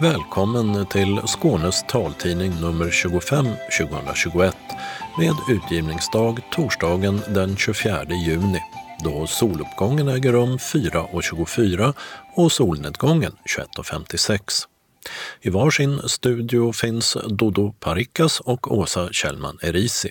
Välkommen till Skånes taltidning nummer 25 2021 med utgivningsdag torsdagen den 24 juni då soluppgången äger rum 4.24 och solnedgången 21.56. I varsin studio finns Dodo Parikas och Åsa Kjellman Erisi.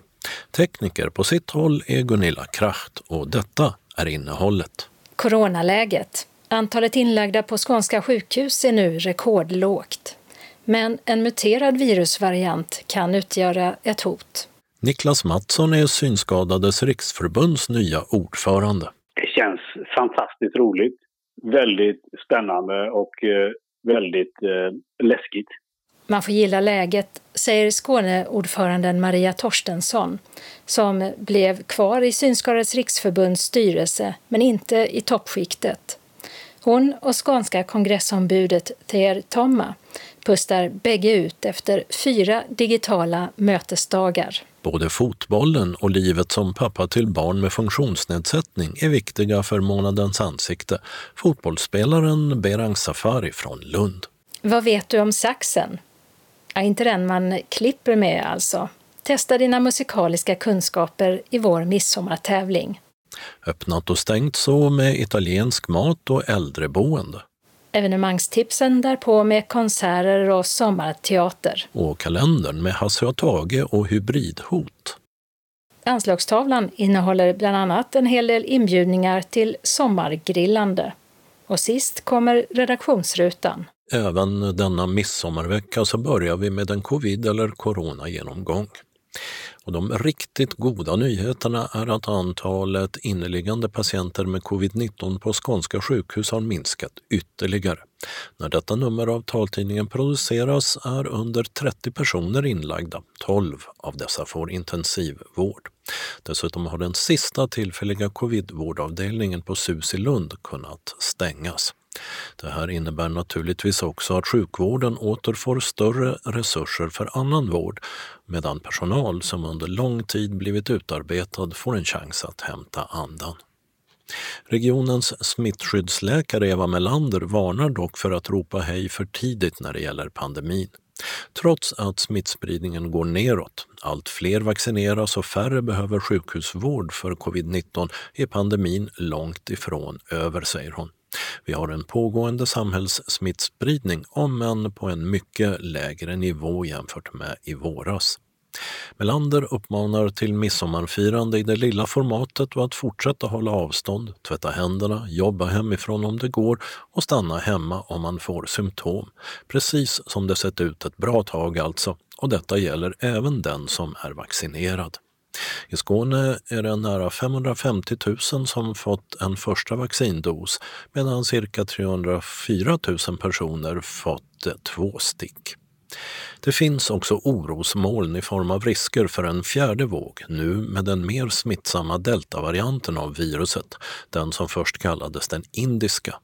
Tekniker på sitt håll är Gunilla Kracht och detta är innehållet. Coronaläget. Antalet inlagda på skånska sjukhus är nu rekordlågt. Men en muterad virusvariant kan utgöra ett hot. Niklas Mattsson är Synskadades riksförbunds nya ordförande. Det känns fantastiskt roligt, väldigt spännande och eh, väldigt eh, läskigt. Man får gilla läget, säger Skåneordföranden Maria Torstensson som blev kvar i Synskadades riksförbunds styrelse men inte i toppskiktet. Hon och skånska kongressombudet Ter Tomma pustar bägge ut efter fyra digitala mötesdagar. Både fotbollen och livet som pappa till barn med funktionsnedsättning är viktiga för månadens ansikte. Fotbollsspelaren Berang Safari från Lund. Vad vet du om saxen? Ja, inte den man klipper med alltså. Testa dina musikaliska kunskaper i vår midsommartävling. Öppnat och stängt så med italiensk mat och äldreboende. Evenemangstipsen därpå med konserter och sommarteater. Och kalendern med Hasse och Tage och hybridhot. Anslagstavlan innehåller bland annat en hel del inbjudningar till sommargrillande. Och sist kommer redaktionsrutan. Även denna midsommarvecka så börjar vi med en covid eller corona-genomgång. Och de riktigt goda nyheterna är att antalet inneliggande patienter med covid-19 på skånska sjukhus har minskat ytterligare. När detta nummer av taltidningen produceras är under 30 personer inlagda. 12 av dessa får intensivvård. Dessutom har den sista tillfälliga covidvårdavdelningen på SUS i Lund kunnat stängas. Det här innebär naturligtvis också att sjukvården åter får större resurser för annan vård medan personal som under lång tid blivit utarbetad får en chans att hämta andan. Regionens smittskyddsläkare Eva Melander varnar dock för att ropa hej för tidigt när det gäller pandemin. Trots att smittspridningen går neråt, allt fler vaccineras och färre behöver sjukhusvård för covid-19 är pandemin långt ifrån över, säger hon. Vi har en pågående samhällssmittspridning, om än på en mycket lägre nivå jämfört med i våras. Melander uppmanar till midsommarfirande i det lilla formatet och att fortsätta hålla avstånd, tvätta händerna, jobba hemifrån om det går och stanna hemma om man får symptom. Precis som det sett ut ett bra tag alltså, och detta gäller även den som är vaccinerad. I Skåne är det nära 550 000 som fått en första vaccindos medan cirka 304 000 personer fått eh, två stick. Det finns också orosmoln i form av risker för en fjärde våg, nu med den mer smittsamma deltavarianten av viruset, den som först kallades den indiska.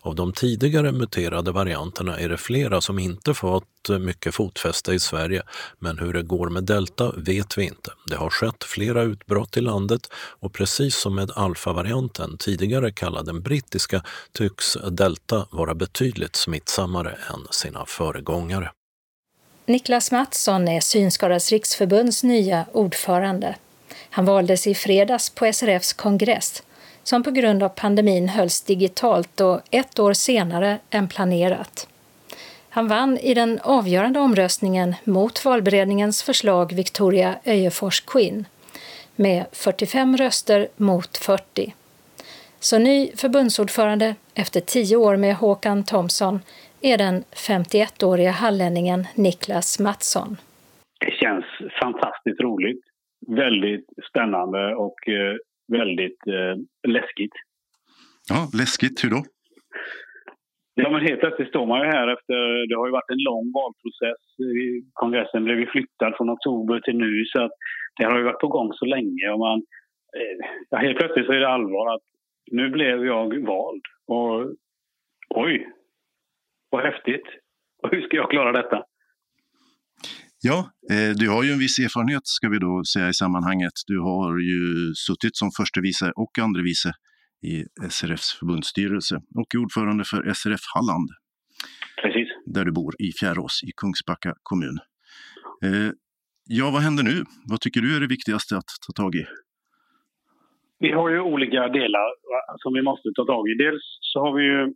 Av de tidigare muterade varianterna är det flera som inte fått eh, mycket fotfäste i Sverige, men hur det går med delta vet vi inte. Det har skett flera utbrott i landet och precis som med alfavarianten, tidigare kallad den brittiska, tycks delta vara betydligt smittsammare än sina föregångare. Niklas Mattsson är Synskadades riksförbunds nya ordförande. Han valdes i fredags på SRFs kongress som på grund av pandemin hölls digitalt och ett år senare än planerat. Han vann i den avgörande omröstningen mot valberedningens förslag Victoria Öjefors Quinn med 45 röster mot 40. Så ny förbundsordförande efter tio år med Håkan Thomsson är den 51-åriga hallänningen Niklas Mattsson. Det känns fantastiskt roligt, väldigt spännande och eh, väldigt eh, läskigt. Ja, läskigt. Hur då? Ja, men helt plötsligt står man ju här efter... Det har ju varit en lång valprocess. Kongressen blev ju flyttad från oktober till nu, så att det har ju varit på gång så länge. Och man, eh, ja, helt plötsligt så är det allvar att nu blev jag vald. Och oj, vad häftigt. Och hur ska jag klara detta? Ja, eh, du har ju en viss erfarenhet ska vi då säga i sammanhanget. Du har ju suttit som förste vice och andre vice i SRFs förbundsstyrelse och ordförande för SRF Halland. Precis. där du bor i Fjärås i Kungsbacka kommun. Eh, ja, vad händer nu? Vad tycker du är det viktigaste att ta tag i? Vi har ju olika delar som vi måste ta tag i. Dels så har vi ju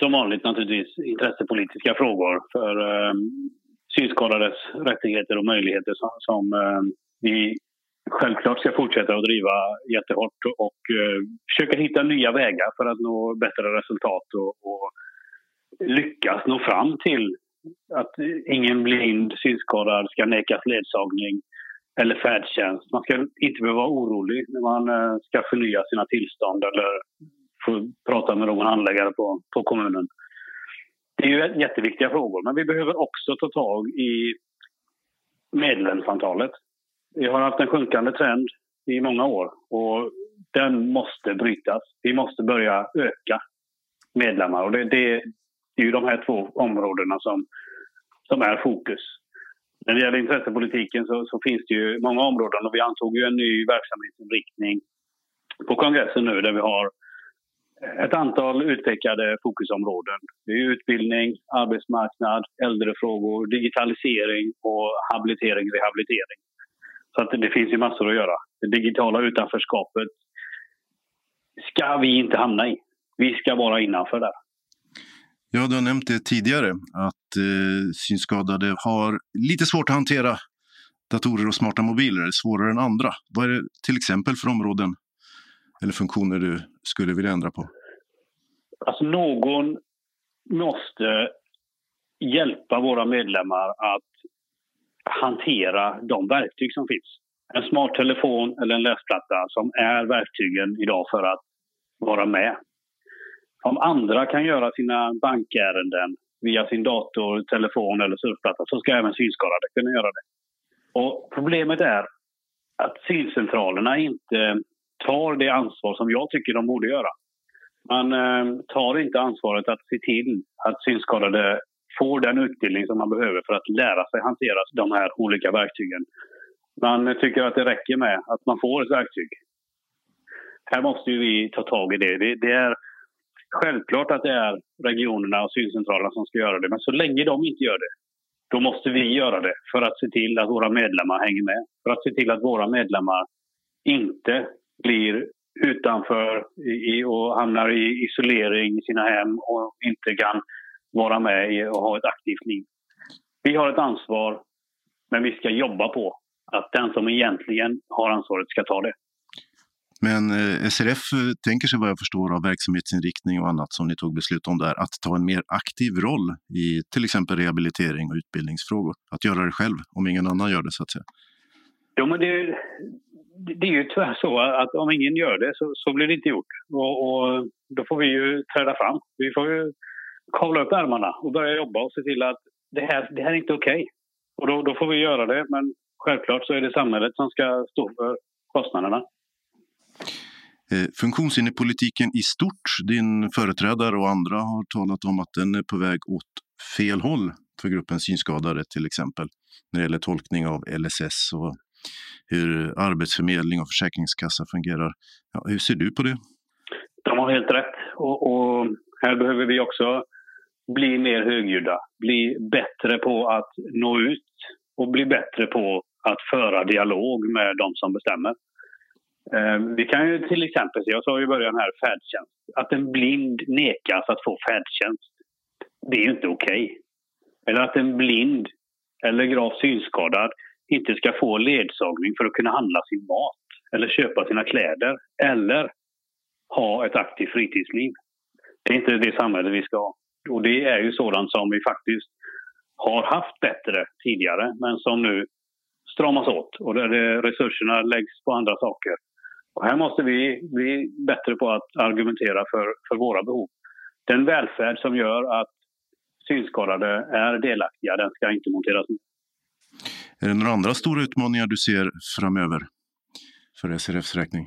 som vanligt naturligtvis intressepolitiska frågor för eh, synskadades rättigheter och möjligheter som, som eh, vi självklart ska fortsätta att driva jättehårt och eh, försöka hitta nya vägar för att nå bättre resultat och, och lyckas nå fram till att ingen blind synskadad ska nekas ledsagning eller färdtjänst. Man ska inte behöva vara orolig när man eh, ska förnya sina tillstånd eller få prata med någon handläggare på, på kommunen. Det är ju jätteviktiga frågor, men vi behöver också ta tag i medlemsantalet. Vi har haft en sjunkande trend i många år och den måste brytas. Vi måste börja öka medlemmar och det, det, det är ju de här två områdena som, som är fokus. När det gäller intressepolitiken så, så, finns det ju många områden och vi antog ju en ny verksamhetsinriktning på kongressen nu där vi har ett antal utpekade fokusområden. Det är utbildning, arbetsmarknad, äldrefrågor, digitalisering och habilitering och rehabilitering. Så att det finns ju massor att göra. Det digitala utanförskapet ska vi inte hamna i. Vi ska vara innanför där. Ja, du har nämnt det tidigare att eh, synskadade har lite svårt att hantera datorer och smarta mobiler, svårare än andra. Vad är det till exempel för områden eller funktioner du skulle vilja ändra på? Alltså någon måste hjälpa våra medlemmar att hantera de verktyg som finns. En smart telefon eller en läsplatta som är verktygen idag för att vara med. Om andra kan göra sina bankärenden via sin dator, telefon eller surfplatta så ska även synskadade kunna göra det. Och problemet är att syncentralerna inte tar det ansvar som jag tycker de borde göra. Man eh, tar inte ansvaret att se till att synskadade får den utbildning som man behöver för att lära sig hantera de här olika verktygen. Man tycker att det räcker med att man får ett verktyg. Här måste vi ta tag i det. det. Det, är självklart att det är regionerna och syncentralerna som ska göra det, men så länge de inte gör det, då måste vi göra det för att se till att våra medlemmar hänger med. För att se till att våra medlemmar inte blir utanför och hamnar i isolering i sina hem och inte kan vara med och ha ett aktivt liv. Vi har ett ansvar, men vi ska jobba på att den som egentligen har ansvaret ska ta det. Men eh, SRF eh, tänker sig vad jag förstår av verksamhetsinriktning och annat som ni tog beslut om där, att ta en mer aktiv roll i till exempel rehabilitering och utbildningsfrågor. Att göra det själv, om ingen annan gör det så att säga. Jo, men det, det är ju tyvärr så att om ingen gör det så, så blir det inte gjort. Och, och, då får vi ju träda fram. Vi får ju kavla upp ärmarna och börja jobba och se till att det här, det här är inte okej. Okay. Och då, då får vi göra det, men självklart så är det samhället som ska stå för kostnaderna. Eh, funktionshinderpolitiken i stort, din företrädare och andra har talat om att den är på väg åt fel håll för gruppen synskadade till exempel när det gäller tolkning av LSS och hur arbetsförmedling och försäkringskassa fungerar. Ja, hur ser du på det? De har helt rätt. Och, och här behöver vi också bli mer högljudda, bli bättre på att nå ut och bli bättre på att föra dialog med de som bestämmer. Eh, vi kan ju till exempel se, jag sa i början här, färdtjänst. Att en blind nekas att få färdtjänst, det är ju inte okej. Okay. Eller att en blind eller gravt synskadad inte ska få ledsagning för att kunna handla sin mat eller köpa sina kläder eller ha ett aktivt fritidsliv. Det är inte det samhälle vi ska ha. Och det är ju sådant som vi faktiskt har haft bättre tidigare men som nu stramas åt och där resurserna läggs på andra saker. Och här måste vi bli bättre på att argumentera för, för våra behov. Den välfärd som gör att synskadade är delaktiga, den ska inte monteras ner. Är det några andra stora utmaningar du ser framöver för SRFs räkning?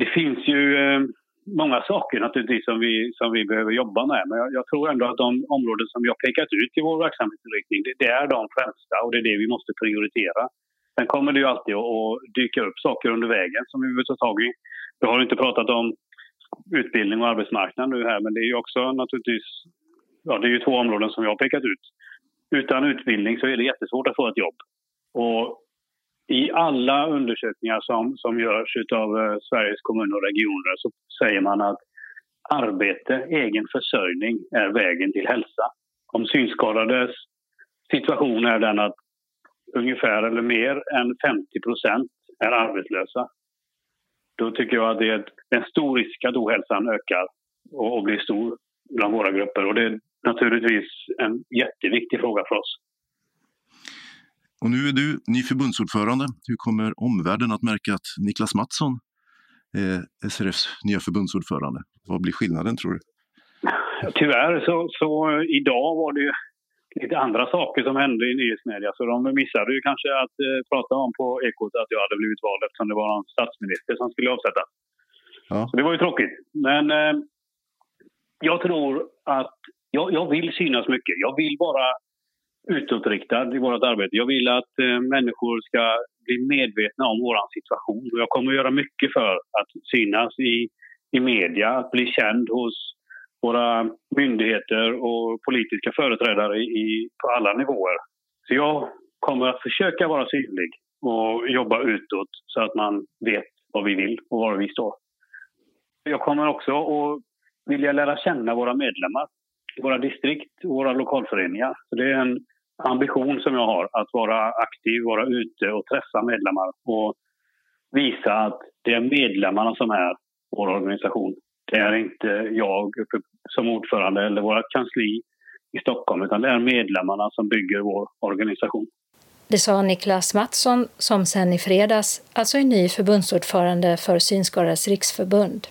Det finns ju eh, många saker naturligtvis som vi, som vi behöver jobba med. Men jag, jag, tror ändå att de områden som vi har pekat ut i vår verksamhetsinriktning, det, det, är de främsta och det är det vi måste prioritera. Sen kommer det ju alltid att, att dyka upp saker under vägen som vi behöver ta tag i. Vi har inte pratat om utbildning och arbetsmarknad nu här men det är ju också naturligtvis, ja det är ju två områden som jag har pekat ut. Utan utbildning så är det jättesvårt att få ett jobb. Och i alla undersökningar som, som görs av eh, Sveriges kommuner och regioner så säger man att arbete, egen försörjning är vägen till hälsa. Om synskadades situation är den att ungefär eller mer än 50 procent är arbetslösa. Då tycker jag att det är en stor risk att ohälsan ökar och, och blir stor bland våra grupper. Och det naturligtvis en jätteviktig fråga för oss. Och nu är du ny förbundsordförande. Hur kommer omvärlden att märka att Niklas Mattsson är SRFs nya förbundsordförande? Vad blir skillnaden tror du? Tyvärr så, så idag var det ju lite andra saker som hände i nyhetsmedia så de missade ju kanske att eh, prata om på Ekot att jag hade blivit vald eftersom det var en statsminister som skulle avsättas. Ja. Så det var ju tråkigt. Men eh, jag tror att jag, jag vill synas mycket. Jag vill vara utåtriktad i vårt arbete. Jag vill att eh, människor ska bli medvetna om vår situation. Och jag kommer att göra mycket för att synas i, i media, att bli känd hos våra myndigheter och politiska företrädare i, på alla nivåer. Så jag kommer att försöka vara synlig och jobba utåt så att man vet vad vi vill och var vi står. Jag kommer också att vilja lära känna våra medlemmar, våra distrikt och våra lokalföreningar. Så det är en ambition som jag har, att vara aktiv, vara ute och träffa medlemmar och visa att det är medlemmarna som är vår organisation. Det är inte jag som ordförande eller vårt kansli i Stockholm utan det är medlemmarna som bygger vår organisation. Det sa Niklas Mattsson som sen i fredags alltså är ny förbundsordförande för Synskadades riksförbund.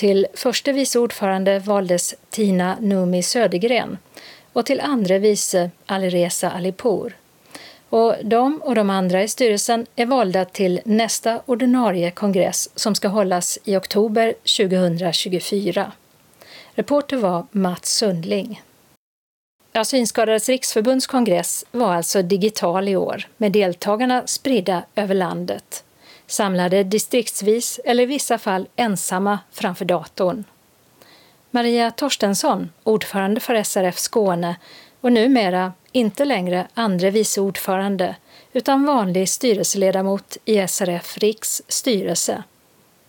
Till förste vice ordförande valdes Tina Numi Södergren och till andre vice Alireza Alipour. Och de och de andra i styrelsen är valda till nästa ordinarie kongress som ska hållas i oktober 2024. Reporter var Mats Sundling. Ja, Synskadades riksförbunds kongress var alltså digital i år med deltagarna spridda över landet, samlade distriktsvis eller i vissa fall ensamma framför datorn. Maria Torstensson, ordförande för SRF Skåne och numera inte längre andre vice ordförande utan vanlig styrelseledamot i SRF Riks styrelse.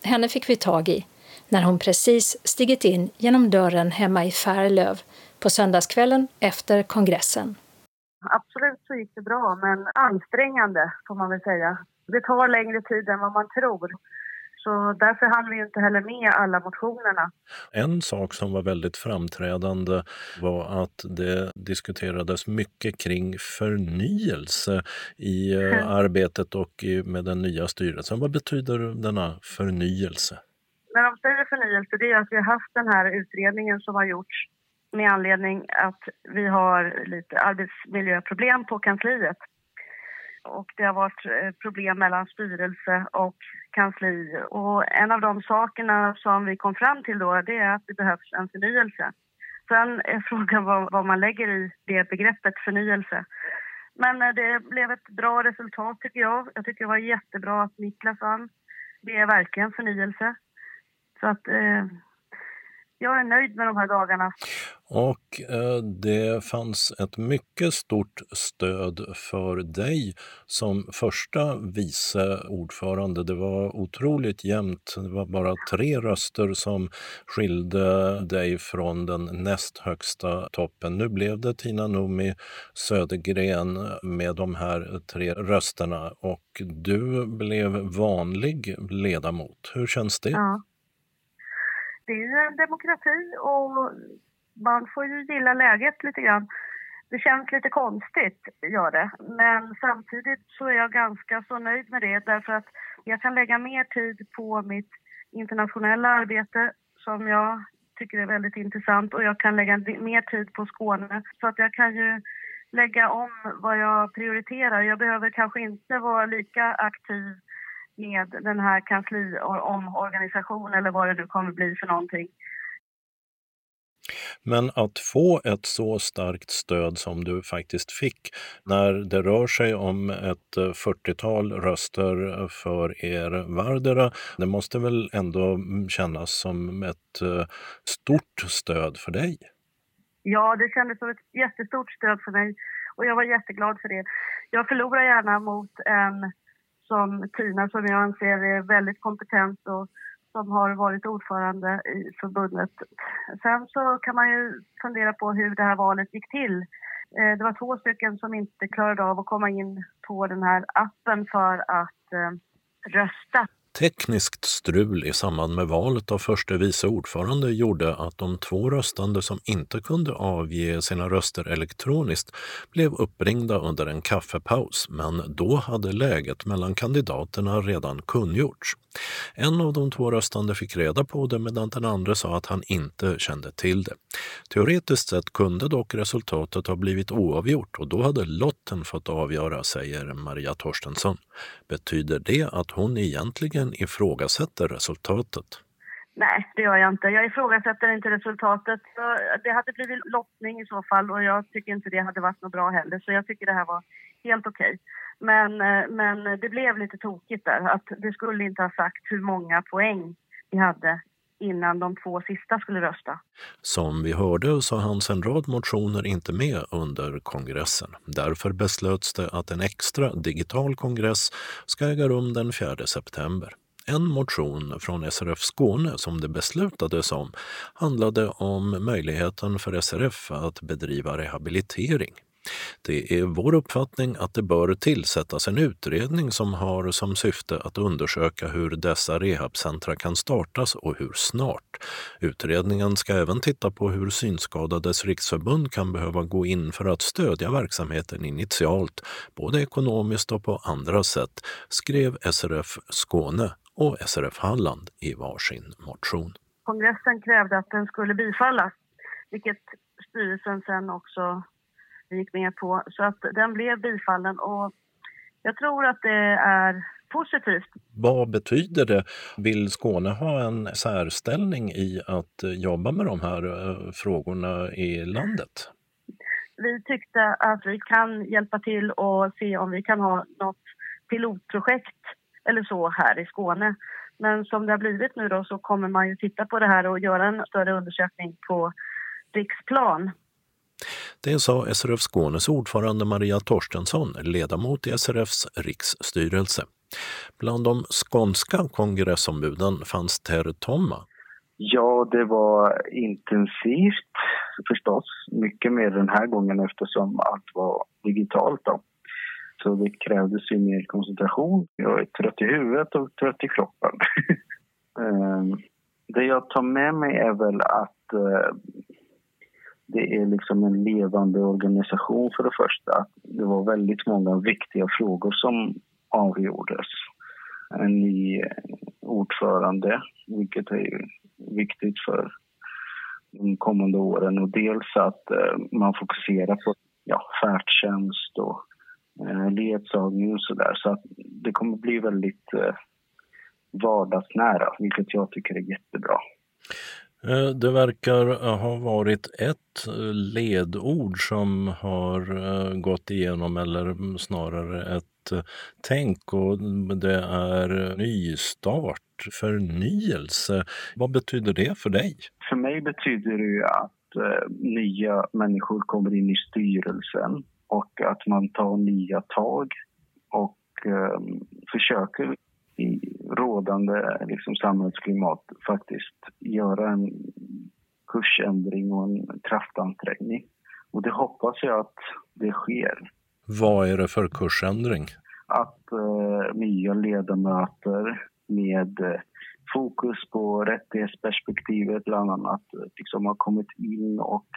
Henne fick vi tag i när hon precis stigit in genom dörren hemma i Färlöv på söndagskvällen efter kongressen. Absolut så gick det bra, men ansträngande får man väl säga. Det tar längre tid än vad man tror. Så därför hann vi inte heller med alla motionerna. En sak som var väldigt framträdande var att det diskuterades mycket kring förnyelse i mm. arbetet och med den nya styrelsen. Vad betyder denna förnyelse? När de säger förnyelse, det är att vi har haft den här utredningen som har gjorts med anledning att vi har lite arbetsmiljöproblem på kansliet och det har varit eh, problem mellan styrelse och kansli. Och en av de sakerna som vi kom fram till då det är att det behövs en förnyelse. Sen är frågan vad, vad man lägger i det begreppet förnyelse. Men eh, det blev ett bra resultat tycker jag. Jag tycker det var jättebra att Niklas vann. Det är verkligen förnyelse. Så att eh, jag är nöjd med de här dagarna. Och eh, det fanns ett mycket stort stöd för dig som första vice ordförande. Det var otroligt jämnt. Det var bara tre röster som skilde dig från den näst högsta toppen. Nu blev det Tina Numi Södergren med de här tre rösterna och du blev vanlig ledamot. Hur känns det? Ja det är ju en demokrati och man får ju gilla läget lite grann. Det känns lite konstigt, gör det. Men samtidigt så är jag ganska så nöjd med det därför att jag kan lägga mer tid på mitt internationella arbete som jag tycker är väldigt intressant och jag kan lägga mer tid på Skåne. Så att jag kan ju lägga om vad jag prioriterar. Jag behöver kanske inte vara lika aktiv med den här kansliomorganisationen eller vad det nu kommer bli för någonting. Men att få ett så starkt stöd som du faktiskt fick när det rör sig om ett 40-tal röster för er vardera, det måste väl ändå kännas som ett stort stöd för dig? Ja, det kändes som ett jättestort stöd för mig och jag var jätteglad för det. Jag förlorar gärna mot en som Tina som jag anser är väldigt kompetent och som har varit ordförande i förbundet. Sen så kan man ju fundera på hur det här valet gick till. Eh, det var två stycken som inte klarade av att komma in på den här appen för att eh, rösta. Tekniskt strul i samband med valet av förste vice ordförande gjorde att de två röstande som inte kunde avge sina röster elektroniskt blev uppringda under en kaffepaus, men då hade läget mellan kandidaterna redan kungjorts. En av de två röstande fick reda på det medan den andra sa att han inte kände till det. Teoretiskt sett kunde dock resultatet ha blivit oavgjort och då hade lotten fått avgöra, säger Maria Torstensson. Betyder det att hon egentligen ifrågasätter resultatet? Nej, det gör jag inte. Jag ifrågasätter inte resultatet. Det hade blivit lottning i så fall och jag tycker inte det hade varit något bra heller. Så jag tycker det här var helt okej. Okay. Men, eh, men det blev lite tokigt där. Att det skulle inte ha sagt hur många poäng vi hade innan de två sista skulle rösta. Som vi hörde så hanns en rad motioner inte med under kongressen. Därför beslöts det att en extra digital kongress ska äga rum den 4 september. En motion från SRF Skåne som det beslutades om handlade om möjligheten för SRF att bedriva rehabilitering. Det är vår uppfattning att det bör tillsättas en utredning som har som syfte att undersöka hur dessa rehabcentra kan startas och hur snart. Utredningen ska även titta på hur Synskadades riksförbund kan behöva gå in för att stödja verksamheten initialt, både ekonomiskt och på andra sätt, skrev SRF Skåne och SRF Halland i varsin motion. Kongressen krävde att den skulle bifallas, vilket styrelsen sen också gick med på. Så att den blev bifallen och jag tror att det är positivt. Vad betyder det? Vill Skåne ha en särställning i att jobba med de här eh, frågorna i landet? Vi tyckte att vi kan hjälpa till och se om vi kan ha något pilotprojekt eller så här i Skåne. Men som det har blivit nu då så kommer man ju titta på det här och göra en större undersökning på riksplan det sa SRF Skånes ordförande Maria Torstensson, ledamot i SRFs riksstyrelse. Bland de skånska kongressombuden fanns Ter Tomma. Ja, det var intensivt förstås. Mycket mer den här gången eftersom allt var digitalt. Då. Så det krävdes ju mer koncentration. Jag är trött i huvudet och trött i kroppen. Ehm, det jag tar med mig är väl att eh, det är liksom en levande organisation för det första. Det var väldigt många viktiga frågor som avgjordes. En ny eh, ordförande, vilket är viktigt för de kommande åren. Och dels att eh, man fokuserar på ja, färdtjänst och eh, ledsagning och sådär. Så att det kommer bli väldigt eh, vardagsnära, vilket jag tycker är jättebra. Eh, det verkar eh, ha varit ett eh, ledord som har gått igenom, eller snarare ett tänk och det är nystart, förnyelse. Vad betyder det för dig? För mig betyder det ju att nya människor kommer in i styrelsen och att man tar nya tag och försöker i rådande liksom, samhällsklimat faktiskt göra en kursändring och en kraftansträngning. Och det hoppas jag att det sker. Vad är det för kursändring? Att eh, nya ledamöter med eh, fokus på rättighetsperspektivet bland annat liksom har kommit in och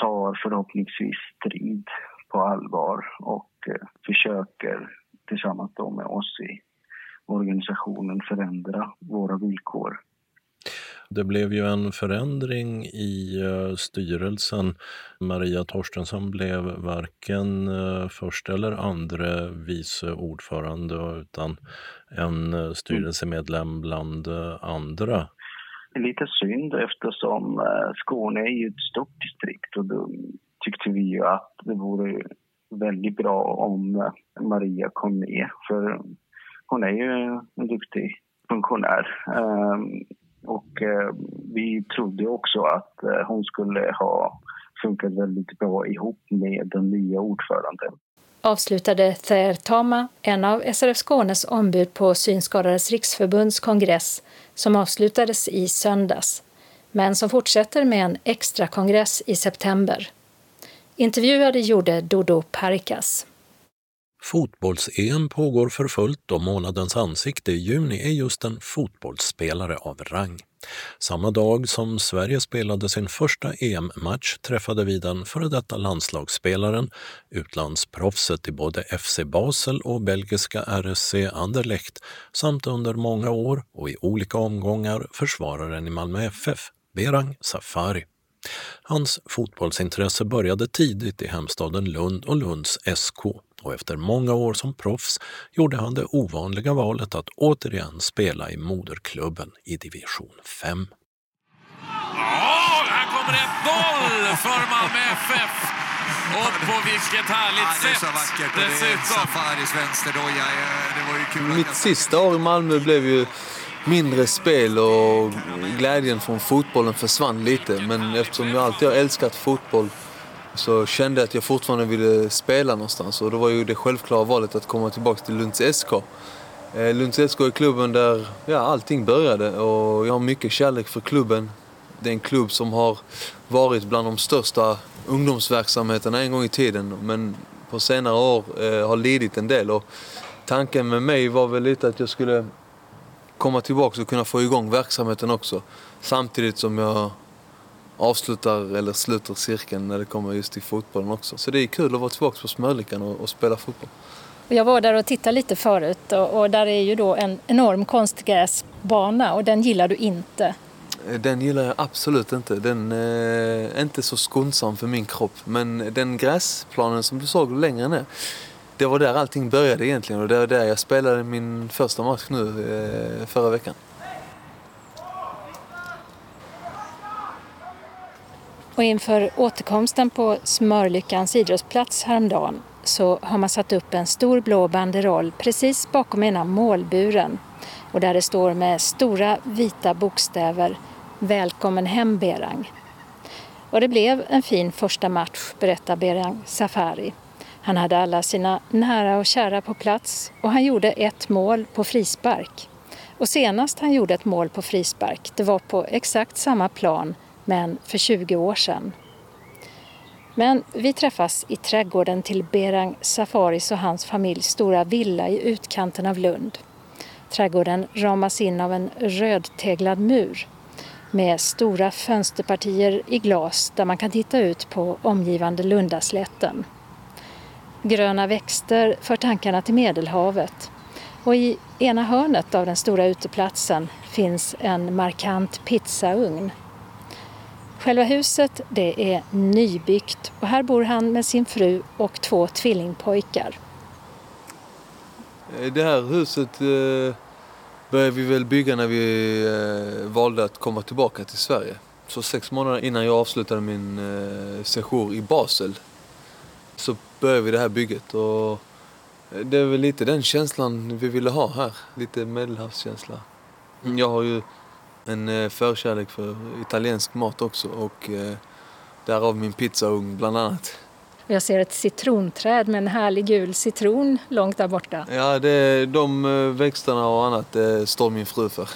tar förhoppningsvis strid på allvar och eh, försöker tillsammans med oss i organisationen förändra våra villkor. Det blev ju en förändring i uh, styrelsen. Maria Torstensson blev varken uh, första eller andra vice ordförande utan en uh, styrelsemedlem bland andra. lite synd eftersom eh, Skåne är ju ett stort distrikt och då tyckte vi ju att det vore väldigt bra om eh, Maria kom med. För hon är ju en duktig funktionär. Ehm, och eh, vi trodde också att eh, hon skulle ha funkat väldigt bra ihop med den nya ordföranden avslutade Ther Tama, en av SRF Skånes ombud på Synskadades riksförbunds kongress som avslutades i söndags, men som fortsätter med en extra kongress i september. Intervjuade gjorde Dodo Parikas. Fotbolls-EM pågår för fullt och månadens ansikte i juni är just en fotbollsspelare av rang. Samma dag som Sverige spelade sin första EM-match träffade vi den före detta landslagsspelaren, utlandsproffset i både FC Basel och belgiska RSC Anderlecht samt under många år och i olika omgångar försvararen i Malmö FF, Berang Safari. Hans fotbollsintresse började tidigt i hemstaden Lund och Lunds SK och efter många år som proffs gjorde han det ovanliga valet att återigen spela i moderklubben i division 5. Ja, här kommer 1-0 för Malmö FF! Och på vilket härligt ja, det är så vackert. sätt dessutom. Safaris vänsterdoja, det var ju kul. Mitt sista år i Malmö blev ju mindre spel och glädjen från fotbollen försvann lite. Men eftersom jag alltid har älskat fotboll så kände jag att jag fortfarande ville spela någonstans. Och då var ju det självklara valet att komma tillbaka till Lunds SK. Eh, Lunds SK är klubben där ja, allting började och jag har mycket kärlek för klubben. Det är en klubb som har varit bland de största ungdomsverksamheterna en gång i tiden men på senare år eh, har lidit en del. Och tanken med mig var väl lite att jag skulle komma tillbaka och kunna få igång verksamheten också. Samtidigt som jag avslutar eller sluter cirkeln när det kommer just till fotbollen också. Så det är kul att vara tillbaka på Smörlyckan och, och spela fotboll. Jag var där och tittade lite förut och, och där är ju då en enorm konstgräsbana och den gillar du inte. Den gillar jag absolut inte. Den är inte så skonsam för min kropp. Men den gräsplanen som du såg längre ner, det var där allting började egentligen och det var där jag spelade min första match nu eh, förra veckan. Och inför återkomsten på Smörlyckans idrottsplats häromdagen så har man satt upp en stor blå banderoll precis bakom ena målburen och där det står med stora vita bokstäver Välkommen hem Berang. Och det blev en fin första match, berättar Berang Safari. Han hade alla sina nära och kära på plats och han gjorde ett mål på frispark. Och senast han gjorde ett mål på frispark, det var på exakt samma plan men för 20 år sedan. Men vi träffas i trädgården till Berang Safaris och hans familjs stora villa i utkanten av Lund. Trädgården ramas in av en rödteglad mur med stora fönsterpartier i glas där man kan titta ut på omgivande Lundaslätten. Gröna växter för tankarna till Medelhavet och i ena hörnet av den stora uteplatsen finns en markant pizzaugn Själva huset det är nybyggt och här bor han med sin fru och två tvillingpojkar. Eh, det här huset eh, började vi väl bygga när vi eh, valde att komma tillbaka till Sverige. Så sex månader innan jag avslutade min sejour i Basel så började vi det här bygget. Och det är väl lite den känslan vi ville ha här, lite medelhavskänsla. Jag har ju en eh, förkärlek för italiensk mat också och eh, därav min pizzaugn bland annat. Jag ser ett citronträd med en härlig gul citron långt där borta. Ja, det, de eh, växterna och annat det står min fru för.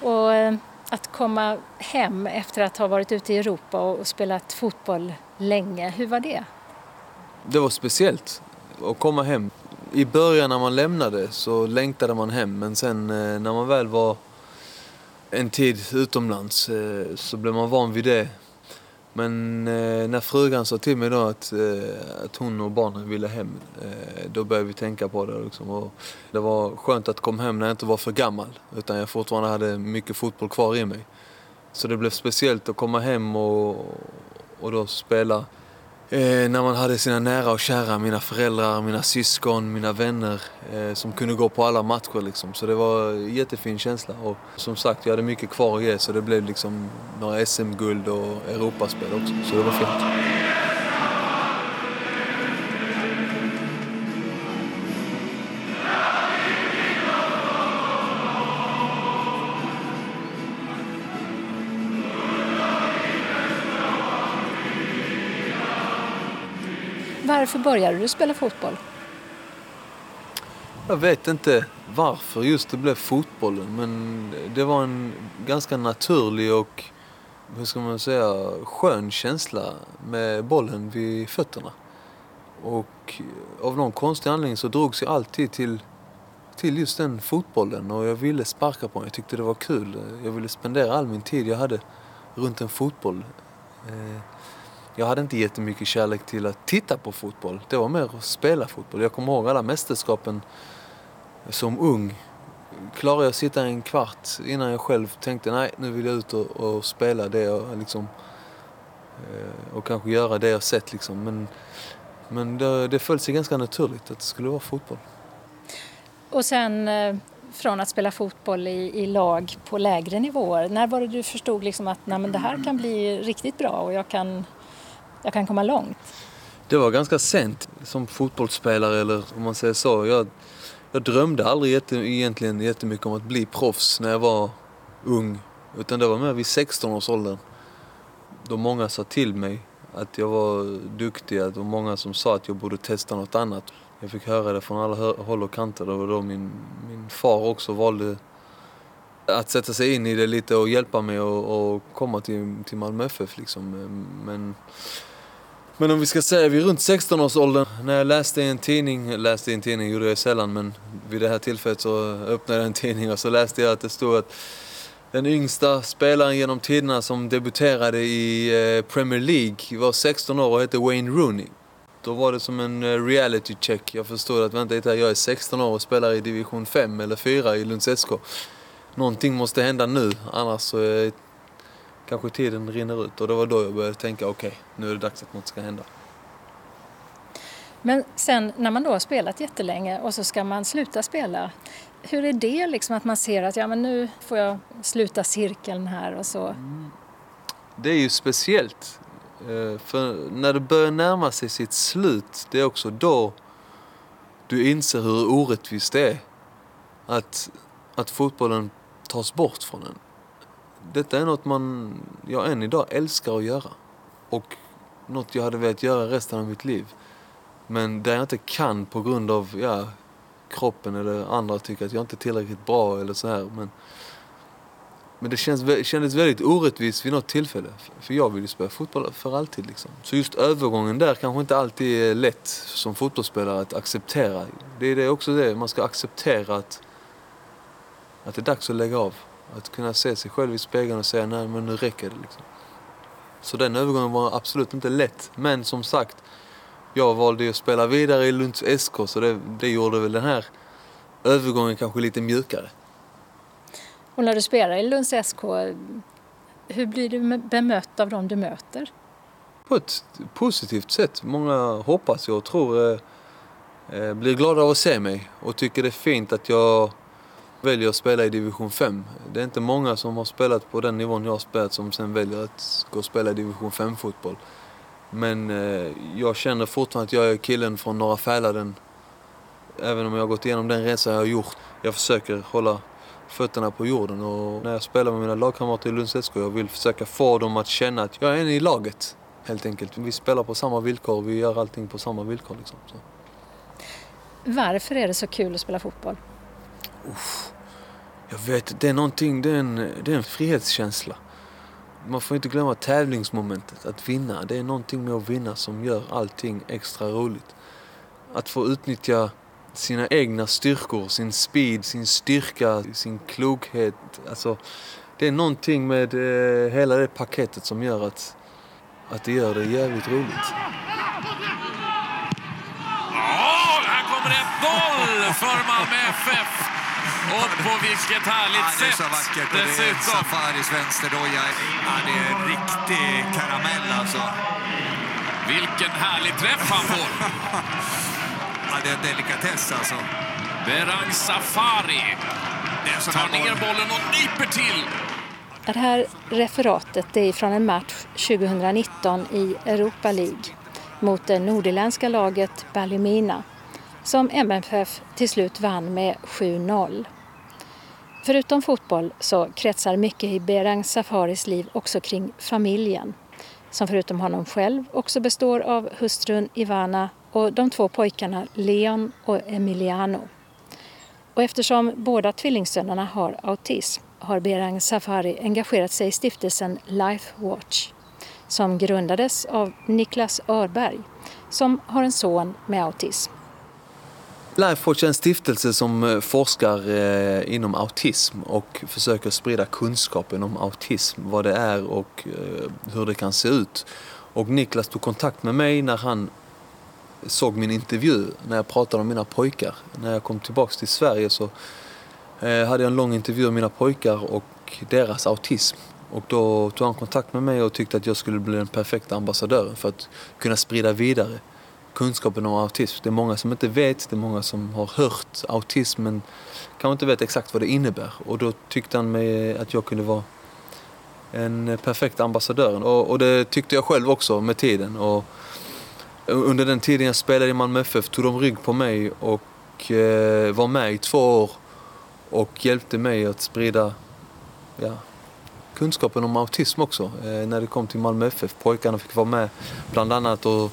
Och att komma hem efter att ha varit ute i Europa och spelat fotboll länge, hur var det? Det var speciellt att komma hem. I början när man lämnade så längtade man hem men sen när man väl var en tid utomlands eh, så blev man van vid det. Men eh, när frugan sa till mig då att, eh, att hon och barnen ville hem, då började vi tänka på det. Liksom. Och det var skönt att komma hem när jag inte var för gammal, utan jag fortfarande hade mycket fotboll kvar i mig. Så det blev speciellt att komma hem och, och då spela Eh, när man hade sina nära och kära, mina föräldrar, mina syskon, mina vänner eh, som kunde gå på alla matcher. Liksom. Så det var en jättefin känsla. Och som sagt, jag hade mycket kvar att ge så det blev liksom några SM-guld och Europaspel också. Så det var fint. Varför började du spela fotboll? Jag vet inte varför just det blev fotbollen men det var en ganska naturlig och hur ska man säga, skön känsla med bollen vid fötterna. Och av någon konstig anledning så drogs jag alltid till, till just den fotbollen och jag ville sparka på den. Jag tyckte det var kul. Jag ville spendera all min tid jag hade runt en fotboll. Eh, jag hade inte jättemycket kärlek till att titta på fotboll. Det var mer att spela fotboll. Jag kommer ihåg alla mästerskapen som ung. Klarade jag att sitta en kvart innan jag själv tänkte nej, nu vill jag ut och, och spela det jag liksom eh, och kanske göra det jag sett liksom. Men, men det, det föll sig ganska naturligt att det skulle vara fotboll. Och sen eh, från att spela fotboll i, i lag på lägre nivåer, när var det du förstod liksom att nej, men det här kan bli riktigt bra och jag kan jag kan komma långt? Det var ganska sent som fotbollsspelare, eller om man säger så. Jag, jag drömde aldrig jätte, egentligen jättemycket om att bli proffs när jag var ung. Utan det var mer vid 16-årsåldern. Då många sa till mig att jag var duktig, att det var många som sa att jag borde testa något annat. Jag fick höra det från alla håll och kanter. Det var då min, min far också valde att sätta sig in i det lite och hjälpa mig och, och komma till, till Malmö FF liksom. Men men om vi ska säga vid runt 16-årsåldern, när jag läste i en tidning, läste i en tidning gjorde jag sällan men vid det här tillfället så öppnade jag en tidning och så läste jag att det stod att den yngsta spelaren genom tiderna som debuterade i eh, Premier League var 16 år och hette Wayne Rooney. Då var det som en eh, reality check. Jag förstod att vänta lite, jag är 16 år och spelar i division 5 eller 4 i Lunds SK. Någonting måste hända nu, annars så är kanske tiden rinner ut och det var då jag började tänka okej, okay, nu är det dags att något ska hända. Men sen när man då har spelat jättelänge och så ska man sluta spela, hur är det liksom att man ser att ja men nu får jag sluta cirkeln här och så? Mm. Det är ju speciellt. Eh, för när det börjar närma sig sitt slut, det är också då du inser hur orättvist det är. Att, att fotbollen tas bort från en detta är något man, jag än idag älskar att göra. Och något jag hade velat göra resten av mitt liv. Men där jag inte kan på grund av ja, kroppen eller andra tycker att jag inte är tillräckligt bra eller så här. Men, men det känns, kändes väldigt orättvist vid något tillfälle. För jag vill ju spela fotboll för alltid liksom. Så just övergången där kanske inte alltid är lätt som fotbollsspelare att acceptera. Det är det också det, man ska acceptera att, att det är dags att lägga av. Att kunna se sig själv i spegeln och säga nej men nu räcker det liksom. Så den övergången var absolut inte lätt. Men som sagt, jag valde att spela vidare i Lunds SK så det, det gjorde väl den här övergången kanske lite mjukare. Och när du spelar i Lunds SK, hur blir du bemött av dem du möter? På ett positivt sätt. Många hoppas jag och tror eh, eh blir glada av att se mig och tycker det är fint att jag väljer att spela i division 5. Det är inte många som har spelat på den nivån jag har spelat som sen väljer att gå och spela i division 5-fotboll. Men eh, jag känner fortfarande att jag är killen från Norra Fäladen. Även om jag har gått igenom den resan jag har gjort. Jag försöker hålla fötterna på jorden och när jag spelar med mina lagkamrater i Lunds SK, jag vill försöka få dem att känna att jag är en i laget. Helt enkelt. Vi spelar på samma villkor, vi gör allting på samma villkor. Liksom. Varför är det så kul att spela fotboll? Uff. Jag vet, det är någonting, det är, en, det är en frihetskänsla. Man får inte glömma tävlingsmomentet, att vinna. Det är någonting med att vinna som gör allting extra roligt. Att få utnyttja sina egna styrkor, sin speed, sin styrka, sin klokhet. Alltså, det är någonting med eh, hela det paketet som gör att, att det gör det jävligt roligt. Ja, här kommer 1-0 för Malmö FF. Och på vilket härligt ja, det är sätt så vackert. Och det är Safaris vänsterdoja. Ja, det är riktig karamell alltså. Vilken härlig träff han får! ja, det är en delikatess alltså. Berang Safari tar ner bollen och nyper till. Det här referatet är från en match 2019 i Europa League mot det nordirländska laget Ballymena som MFF till slut vann med 7-0. Förutom fotboll så kretsar mycket i Berang Safaris liv också kring familjen som förutom honom själv också består av hustrun Ivana och de två pojkarna Leon och Emiliano. Och eftersom båda tvillingsönerna har autism har Berang Safari engagerat sig i stiftelsen Life Watch som grundades av Niklas Örberg som har en son med autism. Lifewatch är en stiftelse som eh, forskar eh, inom autism och försöker sprida kunskapen om autism, vad det är och eh, hur det kan se ut. Och Niklas tog kontakt med mig när han såg min intervju när jag pratade om mina pojkar. När jag kom tillbaks till Sverige så hade jag en lång intervju om mina pojkar och deras autism. Och då tog han kontakt med mig och tyckte att jag skulle bli den perfekta ambassadören för att kunna sprida vidare kunskapen om autism. Det är många som inte vet, det är många som har hört autism men kanske inte vet exakt vad det innebär. Och då tyckte han mig att jag kunde vara en perfekt ambassadör. Och, och det tyckte jag själv också med tiden. Och under den tiden jag spelade i Malmö FF tog de rygg på mig och eh, var med i två år och hjälpte mig att sprida ja, kunskapen om autism också. Eh, när det kom till Malmö FF. Pojkarna fick vara med bland annat och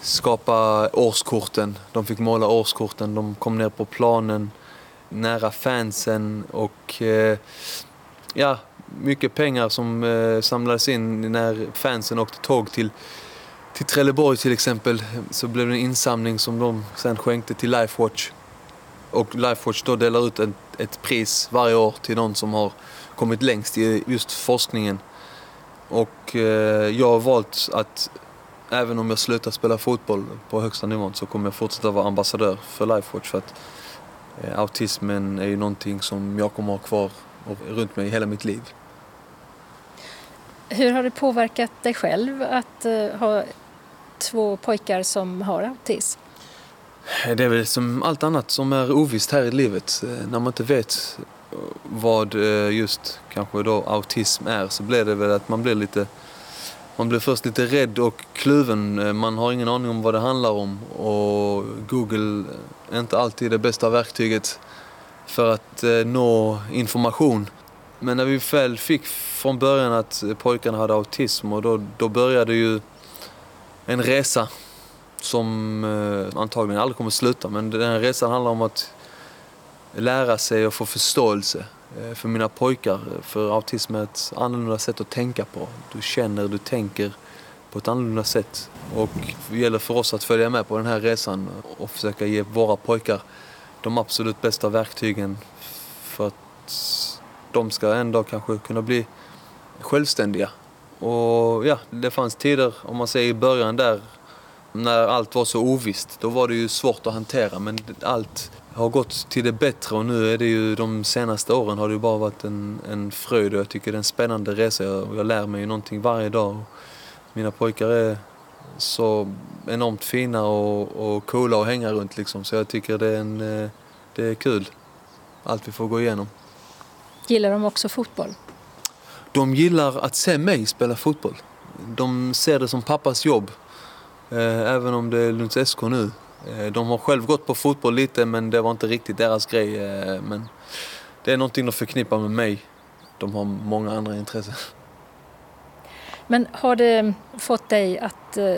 skapa årskorten. De fick måla årskorten. De kom ner på planen nära fansen och eh, ja, mycket pengar som eh, samlades in när fansen åkte tåg till, till Trelleborg till exempel. Så blev det en insamling som de sen skänkte till Lifewatch. Och Lifewatch då delar ut ett, ett pris varje år till någon som har kommit längst i just forskningen. Och eh, jag har valt att även om jag slutar spela fotboll på högsta nivån så kommer jag fortsätta vara ambassadör för Lifewatch för att eh, autismen är ju någonting som jag kommer ha kvar runt mig hela mitt liv. Hur har det påverkat dig själv att uh, ha två pojkar som har autism? Det är väl som allt annat som är ovisst här i livet. Eh, när man inte vet vad just kanske då autism är så blir det väl att man blir lite man blir först lite rädd och kluven. Eh, man har ingen aning om vad det handlar om och Google är inte alltid det bästa verktyget för att eh, nå information. Men när vi väl fick från början att pojkarna hade autism och då, då började ju en resa som eh, antagligen aldrig kommer sluta. Men den här resan handlar om att lära sig och få förståelse Eh, för mina pojkar. Eh, för autism är ett annorlunda sätt att tänka på. Du känner, du tänker på ett annorlunda sätt. Och det gäller för oss att följa med på den här resan och försöka ge våra pojkar de absolut bästa verktygen för att de ska en dag kanske kunna bli självständiga. Och ja, det fanns tider, om man säger i början där, när allt var så ovisst. Då var det ju svårt att hantera men allt har gått till det bättre och nu är det ju de senaste åren har det bara varit en, en fröjd och jag tycker det är en spännande resa. Jag, jag lär mig ju någonting varje dag. Mina pojkar är så enormt fina och, och coola att hänga runt liksom så jag tycker det är, en, eh, det är kul. Allt vi får gå igenom. Gillar de också fotboll? De gillar att se mig spela fotboll. De ser det som pappas jobb. Eh, även om det är Lunds SK nu. Eh, de har själv gått på fotboll lite men det var inte riktigt deras grej. Eh, men det är någonting de förknippar med mig. De har många andra intressen. Men har det fått dig att uh,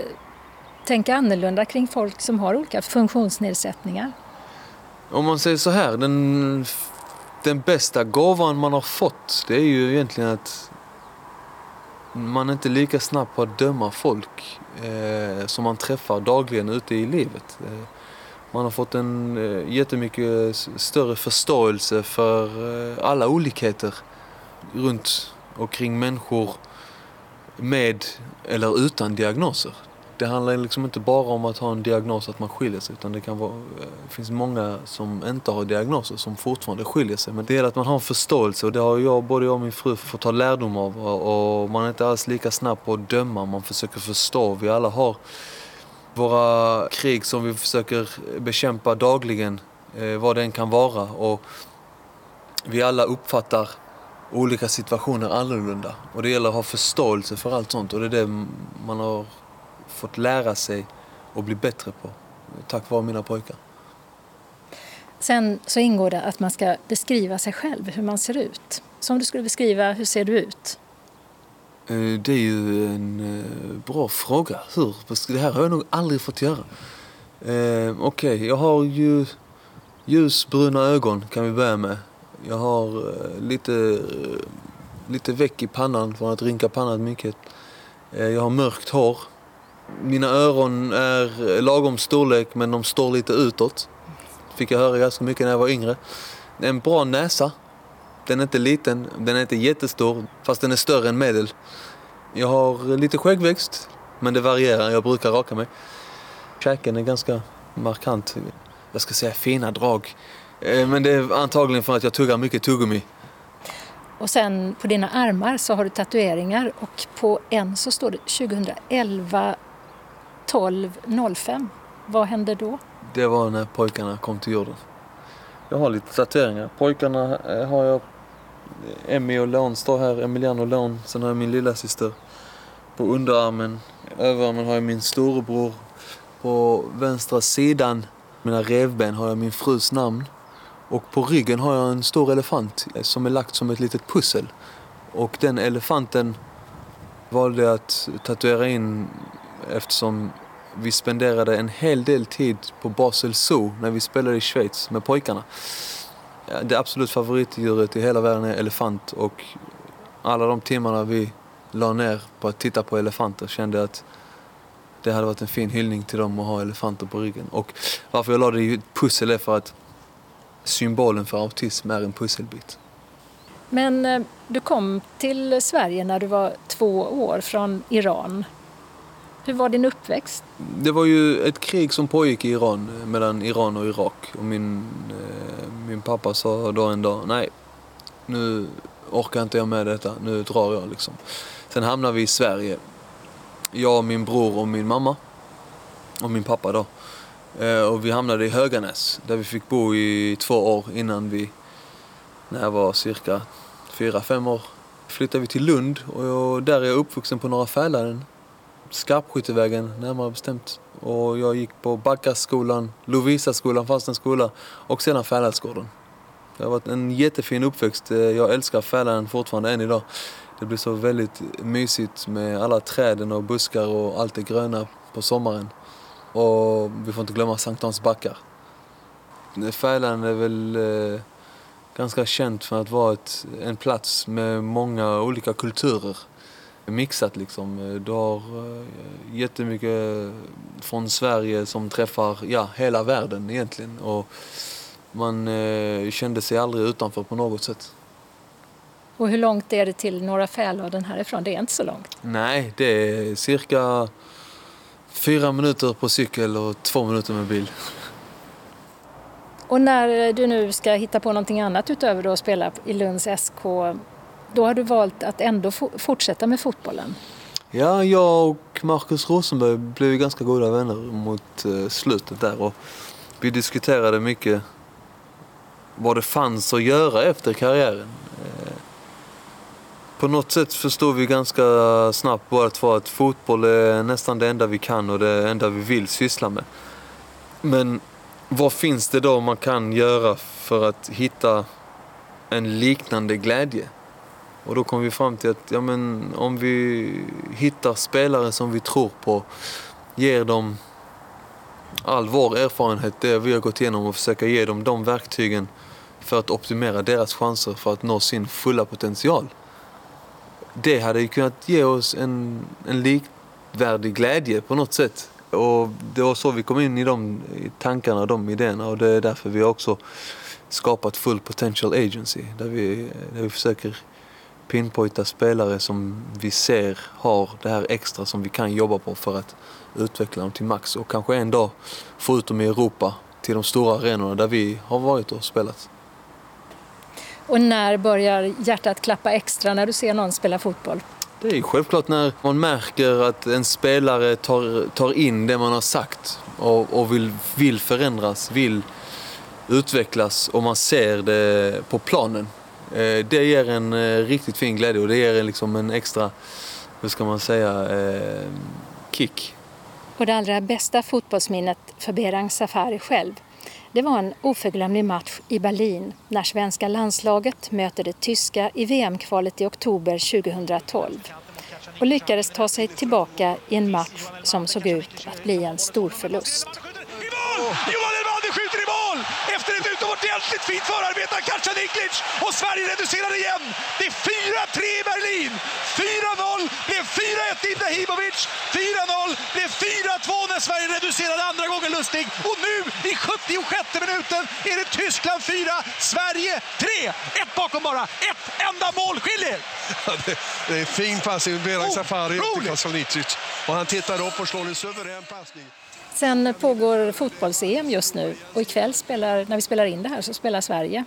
tänka annorlunda kring folk som har olika funktionsnedsättningar? Om man säger så här, den, den bästa gåvan man har fått det är ju egentligen att man är inte lika snabb på att döma folk eh, som man träffar dagligen ute i livet. Eh, man har fått en eh, jättemycket större förståelse för eh, alla olikheter runt och kring människor med eller utan diagnoser det handlar liksom inte bara om att ha en diagnos att man skiljer sig utan det kan vara, det finns många som inte har diagnoser som fortfarande skiljer sig. Men det är att man har en förståelse och det har jag, både jag och min fru fått ta lärdom av och man är inte alls lika snabb på att döma, man försöker förstå. Vi alla har våra krig som vi försöker bekämpa dagligen, eh, vad det än kan vara. Och vi alla uppfattar olika situationer annorlunda. Och det gäller att ha förståelse för allt sånt och det är det man har fått lära sig och bli bättre på tack vare mina pojkar. Sen så ingår det att man ska beskriva sig själv, hur man ser ut. Så om du skulle beskriva, hur ser du ut? Eh, det är ju en eh, bra fråga. Hur? Det här har jag nog aldrig fått göra. Eh, Okej, okay. jag har ju ljusbruna ögon kan vi börja med. Jag har eh, lite, lite väck i pannan från att rinka pannan mycket. Jag har mörkt hår. Mina öron är lagom storlek men de står lite utåt. Fick jag höra ganska mycket när jag var yngre. En bra näsa. Den är inte liten, den är inte jättestor fast den är större än medel. Jag har lite skäggväxt men det varierar, jag brukar raka mig. Käken är ganska markant. Jag ska säga fina drag. Eh, men det är antagligen för att jag tuggar mycket tuggummi. Och sen på dina armar så har du tatueringar och på en så står det 2011 12 05. Vad hände då? Det var när pojkarna kom till jorden. Jag har lite tatueringar. Pojkarna eh, har jag Emmy och Leon står här, Emiliano och Leon. Sen har jag min lilla syster på underarmen. Överarmen har jag min storebror. På vänstra sidan, mina revben, har jag min frus namn. Och på ryggen har jag en stor elefant som är lagt som ett litet pussel. Och den elefanten valde jag att tatuera in eftersom vi spenderade en hel del tid på Basel Zoo när vi spelade i Schweiz med pojkarna. Det absolut favoritdjuret i hela världen är elefant och alla de timmarna vi la ner på att titta på elefanter kände att det hade varit en fin hyllning till dem att ha elefanter på ryggen. Och varför jag la det i ett pussel är för att symbolen för autism är en pusselbit. Men eh, du kom till Sverige när du var två år från Iran. Hur var din uppväxt? Det var ju ett krig som pågick i Iran eh, mellan Iran och Irak. Och min, eh, min pappa sa då en dag, nej, nu orkar inte jag med detta, nu drar jag liksom. Sen hamnade vi i Sverige. Jag, min bror och min mamma. Och min pappa då. Eh, och vi hamnade i Höganäs där vi fick bo i två år innan vi, när jag var cirka fyra, fem år, flyttade vi till Lund och där är jag uppvuxen på Norra Fälaren. Skarpskyttevägen närmare bestämt. Och jag gick på Backaskolan, Lovisaskolan, fanns en skola och sedan Fäladsgården. Det har varit en jättefin uppväxt. Eh, jag älskar Fälaren fortfarande än idag. Det blir så väldigt mysigt med alla träden och buskar och allt det gröna på sommaren. Och vi får inte glömma Sankt Hans backar. Eh, Fäladen är väl eh, ganska känt för att vara ett, en plats med många olika kulturer mixat liksom. Du har eh, jättemycket från Sverige som träffar ja, hela världen egentligen. Och man eh, kände sig aldrig utanför på något sätt. Och hur långt är det till Norra Fäladen härifrån? Det är inte så långt? Nej, det är cirka Fyra minuter på cykel och två minuter med bil. Och när du nu ska hitta på någonting annat utöver att spela i Lunds SK, då har du valt att ändå fortsätta med fotbollen? Ja, jag och Markus Rosenberg blev ganska goda vänner mot eh, slutet där och vi diskuterade mycket vad det fanns att göra efter karriären eh, på något sätt förstod vi ganska snabbt båda två att fotboll är nästan det enda vi kan och det enda vi vill syssla med. Men vad finns det då man kan göra för att hitta en liknande glädje? Och då kom vi fram till att ja, men, om vi hittar spelare som vi tror på, ger dem all vår erfarenhet, det vi har gått igenom och försöka ge dem de verktygen för att optimera deras chanser för att nå sin fulla potential det hade ju kunnat ge oss en, en likvärdig glädje på något sätt. Och det var så vi kom in i de tankarna och de idéerna och det är därför vi också skapat Full Potential Agency där vi, där vi försöker pinpointa spelare som vi ser har det här extra som vi kan jobba på för att utveckla dem till max och kanske en dag få ut dem i Europa till de stora arenorna där vi har varit och spelat. Och när börjar hjärtat klappa extra när du ser någon spela fotboll? Det är självklart när man märker att en spelare tar, tar in det man har sagt och, och vill, vill förändras, vill utvecklas och man ser det på planen. Eh, det ger en eh, riktigt fin glädje och det ger liksom en extra, hur ska man säga, eh, kick. Och det allra bästa fotbollsminnet för Berang Safari själv det var en oförglömlig match i Berlin när svenska landslaget möter det tyska i VM-kvalet i oktober 2012 och lyckades ta sig tillbaka i en match som såg ut att bli en stor förlust. Johan Elmander skjuter i mål efter ett utomordentligt fint förarbete av Kacaniklic och Sverige reducerar igen. Det är 4-3 i Berlin. 4-0 blev 4-1 Ibrahimovic. 4-0 blev 4-2 när Sverige reducerade andra gången Lustig. Och nu i 76 minuten är det Tyskland 4, Sverige 3. Ett bakom bara. Ett enda mål skiljer. Ja, det, det är fin passning. Berang Safari till Kacaniklic. Och han tittar upp och slår en suverän passning. Sen pågår fotbolls-EM just nu och ikväll spelar, när vi spelar in det här så spelar Sverige.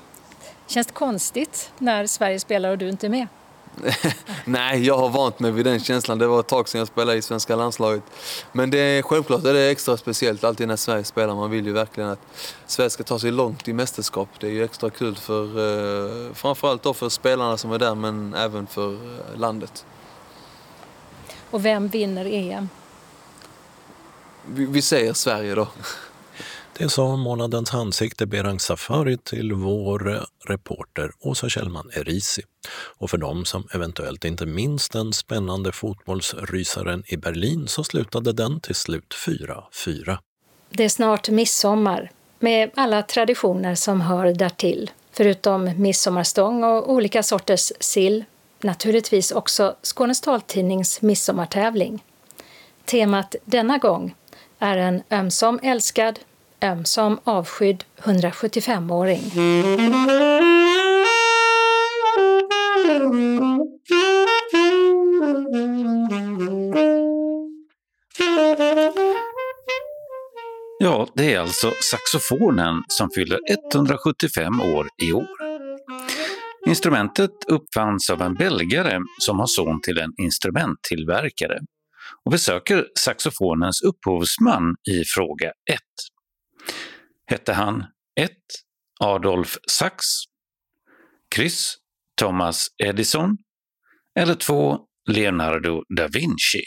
Känns det konstigt när Sverige spelar och du inte är med? Nej, jag har vant mig vid den känslan. Det var ett tag sedan jag spelade i svenska landslaget. Men det är självklart är det extra speciellt alltid när Sverige spelar. Man vill ju verkligen att Sverige ska ta sig långt i mästerskap. Det är ju extra kul för eh, framförallt då för spelarna som är där men även för eh, landet. Och vem vinner EM? Vi, vi säger Sverige då. Det sa månadens ansikte Berang Safari till vår reporter Åsa Kjellman Erisi. Och för dem som eventuellt inte minns den spännande fotbollsrysaren i Berlin så slutade den till slut 4-4. Det är snart midsommar med alla traditioner som hör därtill. Förutom midsommarstång och olika sorters sill, naturligtvis också Skånes taltidnings midsommartävling. Temat denna gång är en ömsom älskad, ömsom avskydd 175-åring. Ja, det är alltså saxofonen som fyller 175 år i år. Instrumentet uppfanns av en belgare som har son till en instrumenttillverkare. Och vi söker saxofonens upphovsman i fråga 1. Hette han 1. Adolf Sax, Chris Thomas Edison eller 2. Leonardo da Vinci?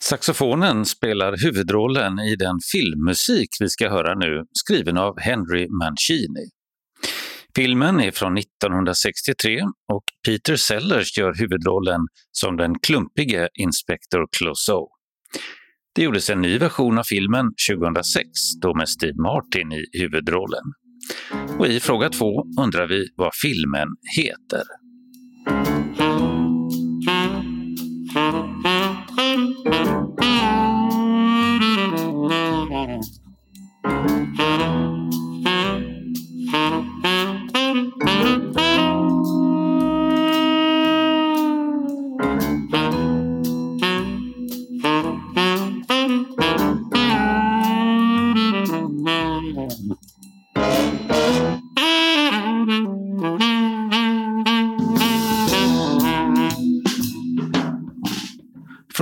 Saxofonen spelar huvudrollen i den filmmusik vi ska höra nu, skriven av Henry Mancini. Filmen är från 1963 och Peter Sellers gör huvudrollen som den klumpige Inspector Clouseau. Det gjordes en ny version av filmen 2006, då med Steve Martin i huvudrollen. Och i fråga två undrar vi vad filmen heter.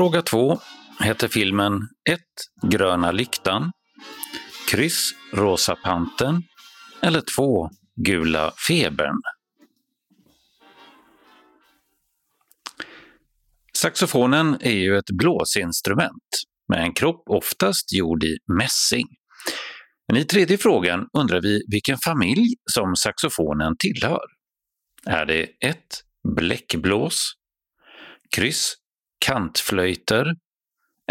Fråga 2 heter filmen 1. Gröna lyktan, kryss Rosa panten eller 2. Gula febern. Saxofonen är ju ett blåsinstrument med en kropp oftast gjord i mässing. Men i tredje frågan undrar vi vilken familj som saxofonen tillhör. Är det 1. Bläckblås, kryss kantflöjter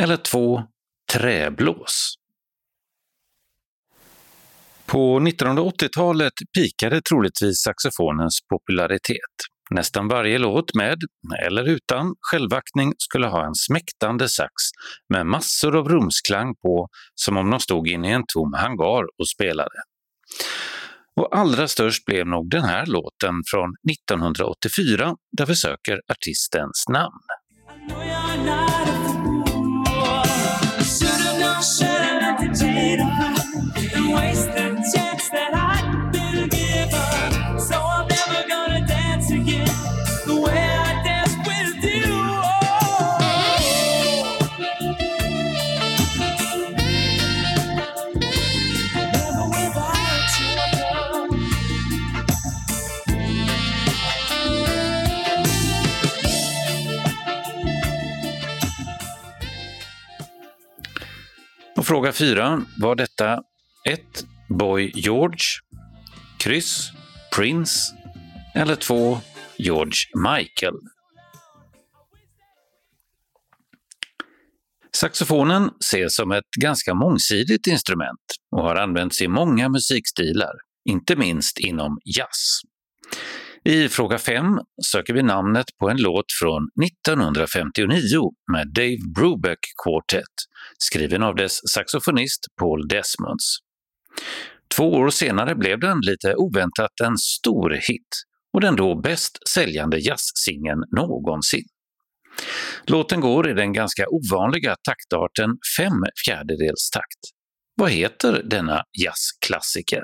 eller två Träblås. På 1980-talet pikade troligtvis saxofonens popularitet. Nästan varje låt med, eller utan, självaktning skulle ha en smäktande sax med massor av rumsklang på som om de stod inne i en tom hangar och spelade. Och allra störst blev nog den här låten från 1984 där vi söker artistens namn. Och fråga 4. Var detta 1. Boy George, kryss Prince eller 2. George Michael? Saxofonen ses som ett ganska mångsidigt instrument och har använts i många musikstilar, inte minst inom jazz. I fråga 5 söker vi namnet på en låt från 1959 med Dave Brubeck Quartet, skriven av dess saxofonist Paul Desmonds. Två år senare blev den lite oväntat en stor hit och den då bäst säljande jazzsingeln någonsin. Låten går i den ganska ovanliga taktarten fem fjärdedels takt. Vad heter denna jazzklassiker?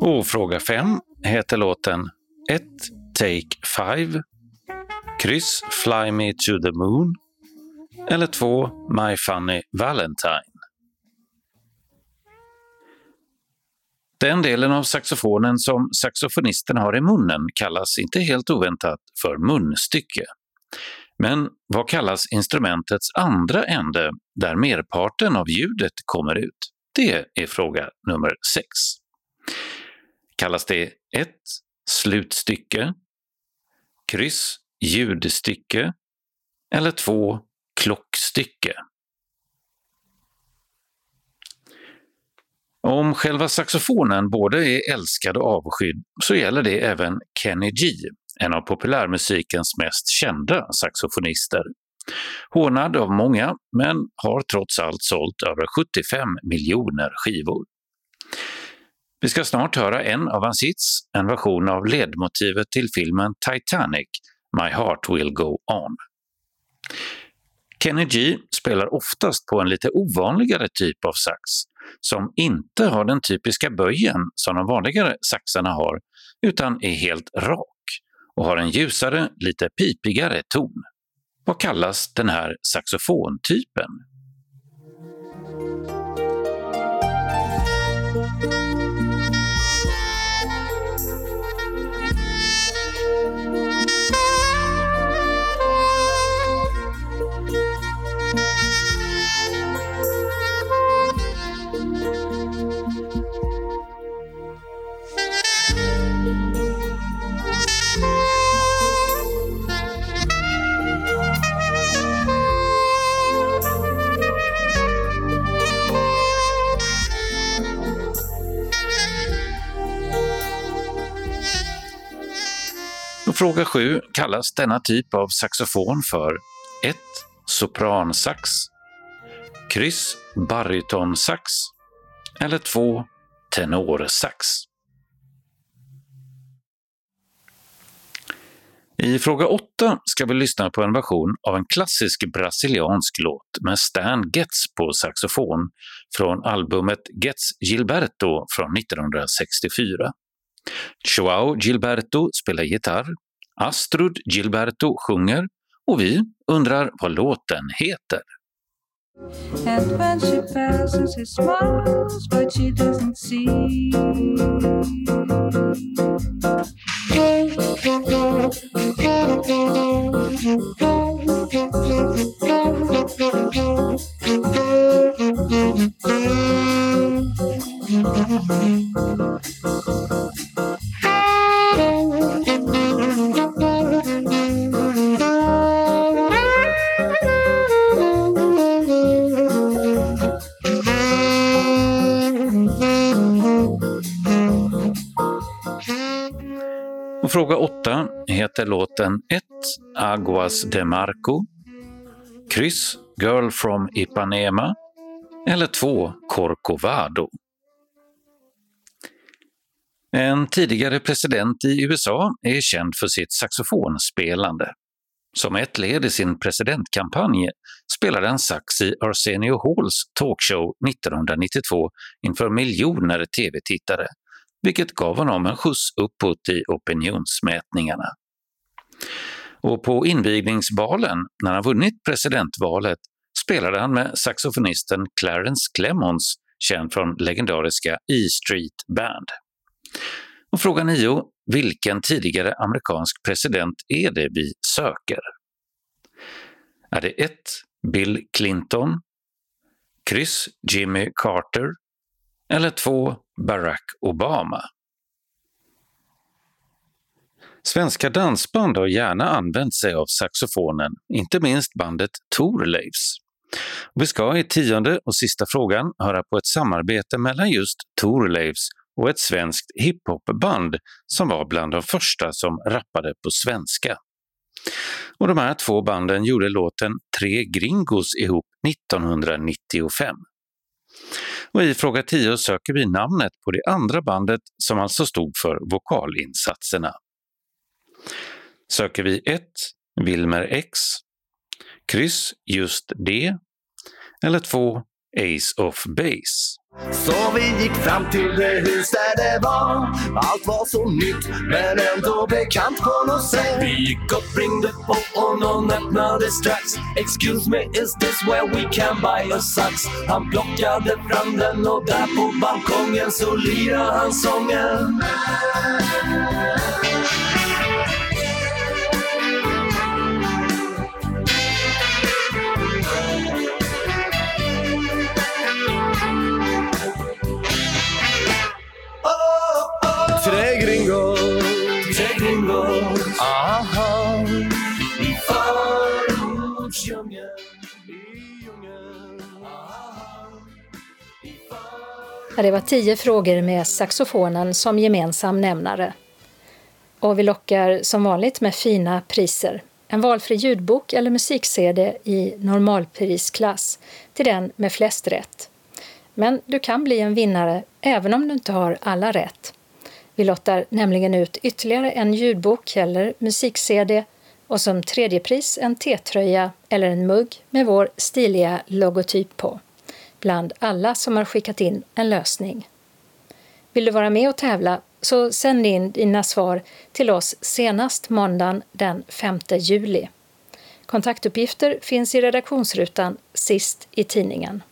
Och fråga 5 heter låten 1. Take 5, kryss Fly Me to the Moon eller 2. My Funny Valentine. Den delen av saxofonen som saxofonisten har i munnen kallas inte helt oväntat för munstycke. Men vad kallas instrumentets andra ände där merparten av ljudet kommer ut? Det är fråga nummer 6. Kallas det 1. Slutstycke, kryss ljudstycke eller 2. Klockstycke? Om själva saxofonen både är älskad och avskydd så gäller det även Kenny G, en av populärmusikens mest kända saxofonister. Hånad av många, men har trots allt sålt över 75 miljoner skivor. Vi ska snart höra en av hans hits, en version av ledmotivet till filmen Titanic, My Heart Will Go On. Kenny G spelar oftast på en lite ovanligare typ av sax, som inte har den typiska böjen som de vanligare saxarna har, utan är helt rak och har en ljusare, lite pipigare ton. Vad kallas den här saxofontypen? Fråga 7 kallas denna typ av saxofon för 1. Sopransax, kryss barytonsax eller 2. Tenorsax. I fråga 8 ska vi lyssna på en version av en klassisk brasiliansk låt med Stan Getz på saxofon från albumet Getz Gilberto från 1964. Joao Gilberto spelar gitarr, Astrud Gilberto sjunger och vi undrar vad låten heter. And when she passes, he smiles, but she doesn't see. Hette låten 1. Aguas de Marco, kryss Girl from Ipanema eller 2. Corcovado. En tidigare president i USA är känd för sitt saxofonspelande. Som ett led i sin presidentkampanj spelade han sax i Arsenio Halls talkshow 1992 inför miljoner tv-tittare, vilket gav honom en skjuts uppåt i opinionsmätningarna. Och på invigningsbalen, när han vunnit presidentvalet, spelade han med saxofonisten Clarence Clemons, känd från legendariska E Street Band. Och fråga 9. Vilken tidigare amerikansk president är det vi söker? Är det 1. Bill Clinton, kryss Jimmy Carter eller 2. Barack Obama? Svenska dansband har gärna använt sig av saxofonen, inte minst bandet Thorleifs. Vi ska i tionde och sista frågan höra på ett samarbete mellan just Thorleifs och ett svenskt hiphopband som var bland de första som rappade på svenska. Och de här två banden gjorde låten Tre Gringos ihop 1995. Och I fråga 10 söker vi namnet på det andra bandet som alltså stod för vokalinsatserna. Söker vi 1. Wilmer X, kryss just det eller 2. Ace of Base. Så vi gick fram till det hus där det var Allt var så nytt men ändå bekant på något sätt Vi gick och ringde på och någon öppnade strax Excuse me, is this where we can buy a sax? Han plockade fram den och där på balkongen så lirade han sången Det var tio frågor med saxofonen som gemensam nämnare. Och vi lockar som vanligt med fina priser. En valfri ljudbok eller musik-CD i normalprisklass till den med flest rätt. Men du kan bli en vinnare även om du inte har alla rätt. Vi lottar nämligen ut ytterligare en ljudbok eller musik-CD och som tredje pris en T-tröja eller en mugg med vår stiliga logotyp på, bland alla som har skickat in en lösning. Vill du vara med och tävla så sänd in dina svar till oss senast måndagen den 5 juli. Kontaktuppgifter finns i redaktionsrutan sist i tidningen.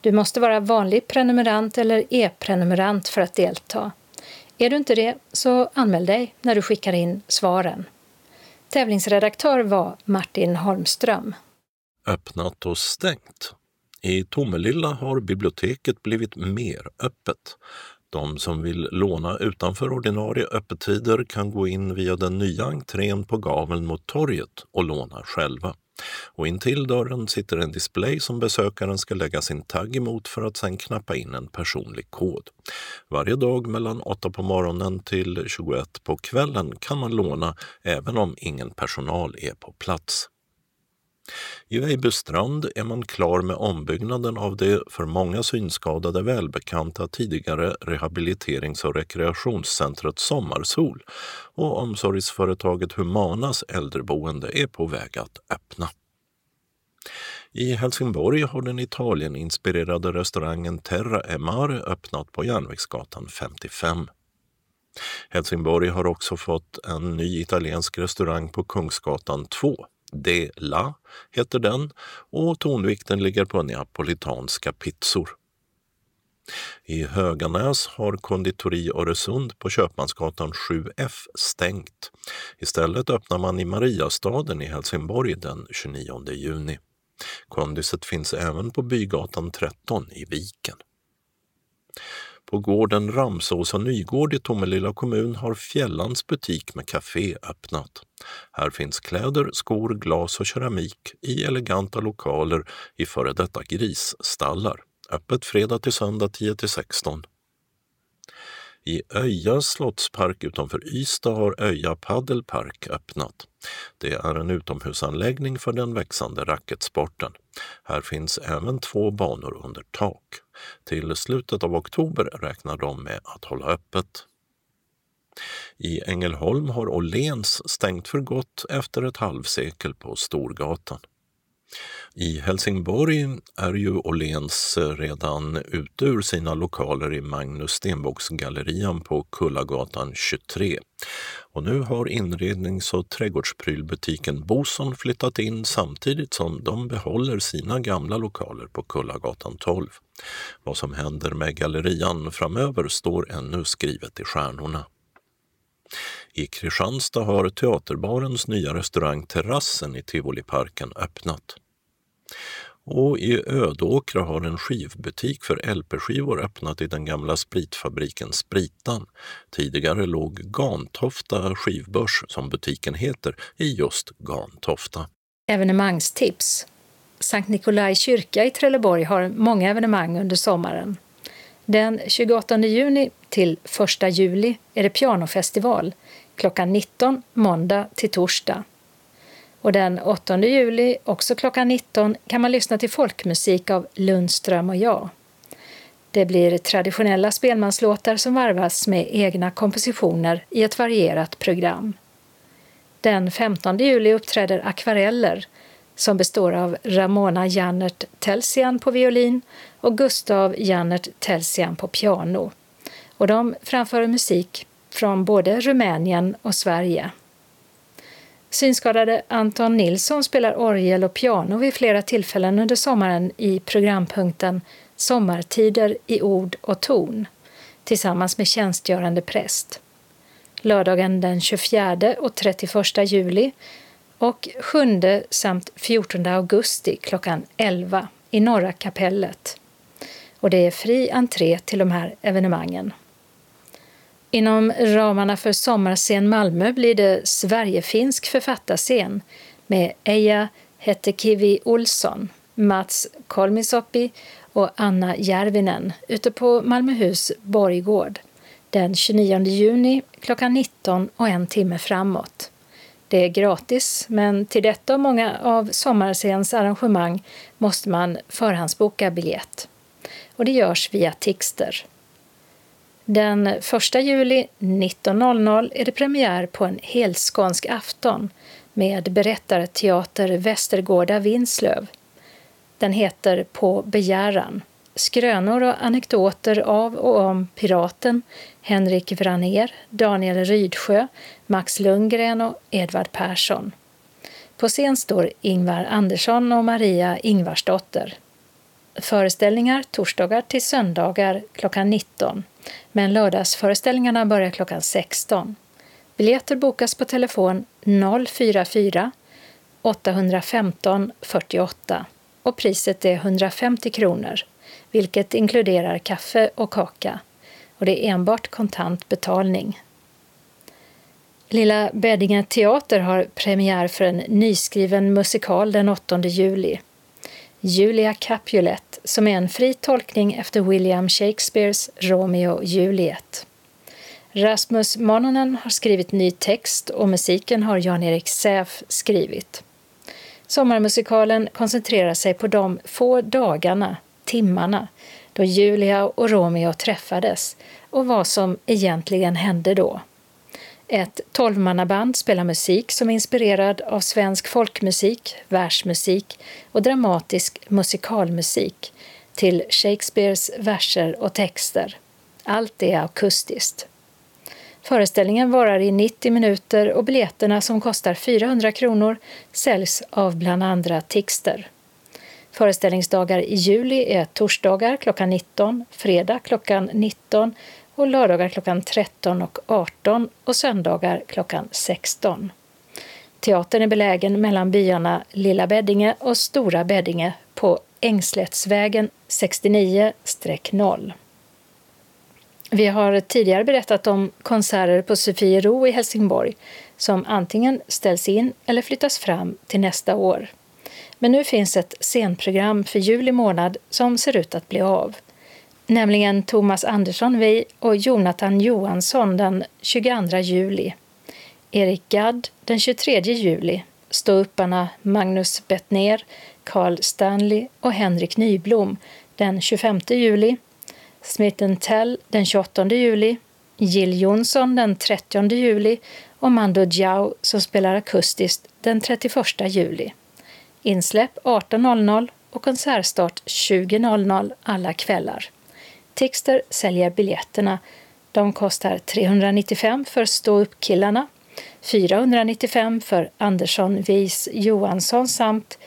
Du måste vara vanlig prenumerant eller e-prenumerant för att delta. Är du inte det, så anmäl dig när du skickar in svaren. Tävlingsredaktör var Martin Holmström. Öppnat och stängt. I Tomelilla har biblioteket blivit mer öppet. De som vill låna utanför ordinarie öppettider kan gå in via den nya entrén på gaveln mot torget och låna själva. Och intill dörren sitter en display som besökaren ska lägga sin tagg emot för att sedan knappa in en personlig kod. Varje dag mellan 8 på morgonen till 21 på kvällen kan man låna även om ingen personal är på plats. I Vejbystrand är man klar med ombyggnaden av det för många synskadade välbekanta tidigare rehabiliterings och rekreationscentret Sommarsol och omsorgsföretaget Humanas äldreboende är på väg att öppna. I Helsingborg har den Italieninspirerade restaurangen Terra e Mare öppnat på Järnvägsgatan 55. Helsingborg har också fått en ny italiensk restaurang på Kungsgatan 2 de la heter den och tonvikten ligger på neapolitanska pizzor. I Höganäs har konditori Öresund på Köpmansgatan 7F stängt. Istället öppnar man i Mariastaden i Helsingborg den 29 juni. Kondiset finns även på Bygatan 13 i Viken. På gården Ramsåsa Nygård i Tomelilla kommun har Fjällans butik med café öppnat. Här finns kläder, skor, glas och keramik i eleganta lokaler i före detta grisstallar. Öppet fredag till söndag 10 till 16. I Öja slottspark utanför Ystad har Öja paddelpark öppnat. Det är en utomhusanläggning för den växande racketsporten. Här finns även två banor under tak. Till slutet av oktober räknar de med att hålla öppet. I Ängelholm har Åhléns stängt för gott efter ett halvsekel på Storgatan. I Helsingborg är ju Åhléns redan ute ur sina lokaler i Magnus Stenbocksgallerian på Kullagatan 23. Och nu har inrednings och trädgårdsprylbutiken Boson flyttat in samtidigt som de behåller sina gamla lokaler på Kullagatan 12. Vad som händer med gallerian framöver står ännu skrivet i stjärnorna. I Kristianstad har Teaterbarens nya restaurang Terrassen i Tivoliparken öppnat. Och i Ödåkra har en skivbutik för LP-skivor öppnat i den gamla spritfabriken Spritan. Tidigare låg Gantofta skivbörs, som butiken heter, i just Gantofta. Evenemangstips. Sankt Nikolai kyrka i Trelleborg har många evenemang under sommaren. Den 28 juni till 1 juli är det pianofestival klockan 19 måndag till torsdag. Och den 8 juli, också klockan 19, kan man lyssna till folkmusik av Lundström och jag. Det blir traditionella spelmanslåtar som varvas med egna kompositioner i ett varierat program. Den 15 juli uppträder Akvareller som består av Ramona Jannert Telsian på violin och Gustav Jannert Telsian på piano. Och de framför musik från både Rumänien och Sverige. Synskadade Anton Nilsson spelar orgel och piano vid flera tillfällen under sommaren i programpunkten Sommartider i ord och ton tillsammans med tjänstgörande präst. Lördagen den 24 och 31 juli och 7 samt 14 augusti klockan 11 i Norra kapellet. Och det är fri entré till de här evenemangen. Inom ramarna för Sommarscen Malmö blir det Sverigefinsk författarscen med Eija Hetekivi Olsson, Mats Kolmisoppi och Anna Järvinen ute på Malmöhus borggård den 29 juni klockan 19 och en timme framåt. Det är gratis, men till detta och många av Sommarscens arrangemang måste man förhandsboka biljett. Och det görs via Tixter. Den 1 juli 19.00 är det premiär på en helskånsk afton med berättarteater Västergårda Vinslöv. Den heter På begäran. Skrönor och anekdoter av och om piraten Henrik Vraner, Daniel Rydsjö, Max Lundgren och Edvard Persson. På scen står Ingvar Andersson och Maria Ingvarsdotter. Föreställningar torsdagar till söndagar klockan 19 men lördagsföreställningarna börjar klockan 16. Biljetter bokas på telefon 044 815 48 och priset är 150 kronor, vilket inkluderar kaffe och kaka. Och det är enbart kontant betalning. Lilla Beddinge teater har premiär för en nyskriven musikal den 8 juli. Julia Capulet, som är en fri tolkning efter William Shakespeares Romeo och Juliet. Rasmus Mononen har skrivit ny text och musiken har Jan-Erik Säf skrivit. Sommarmusikalen koncentrerar sig på de få dagarna, timmarna, då Julia och Romeo träffades och vad som egentligen hände då. Ett tolvmannaband spelar musik som är inspirerad av svensk folkmusik, världsmusik och dramatisk musikalmusik till Shakespeares verser och texter. Allt är akustiskt. Föreställningen varar i 90 minuter och biljetterna som kostar 400 kronor säljs av bland andra Tixter. Föreställningsdagar i juli är torsdagar klockan 19, fredag klockan 19 och lördagar klockan 13 och 18 och söndagar klockan 16. Teatern är belägen mellan byarna Lilla Beddinge och Stora Beddinge på Ängslättsvägen 69-0. Vi har tidigare berättat om konserter på Sofiero i Helsingborg som antingen ställs in eller flyttas fram till nästa år. Men nu finns ett scenprogram för juli månad som ser ut att bli av. Nämligen Thomas Andersson Vi och Jonathan Johansson den 22 juli. Erik Gadd den 23 juli, ståupparna Magnus Bettner, Carl Stanley och Henrik Nyblom den 25 juli, Smith Tell den 28 juli, Jill Johnson den 30 juli och Mando Diao som spelar akustiskt den 31 juli. Insläpp 18.00 och konsertstart 20.00 alla kvällar. Tixter säljer biljetterna. De kostar 395 för ståuppkillarna, 495 för Andersson, Wies, Johansson samt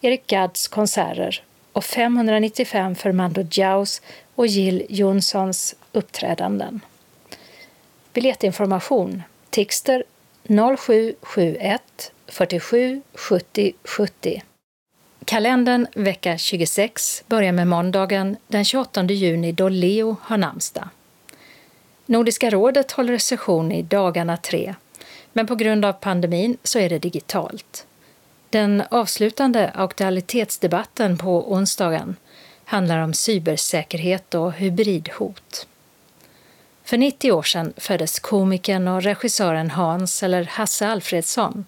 Erik Gadds konserter och 595 för Mando Diaos och Jill Jonssons uppträdanden. Biljettinformation Tixter 0771 47 70 70. Kalendern vecka 26 börjar med måndagen den 28 juni då Leo har namnsdag. Nordiska rådet håller session i dagarna tre, men på grund av pandemin så är det digitalt. Den avslutande aktualitetsdebatten på onsdagen handlar om cybersäkerhet och hybridhot. För 90 år sedan föddes komikern och regissören Hans eller Hasse Alfredsson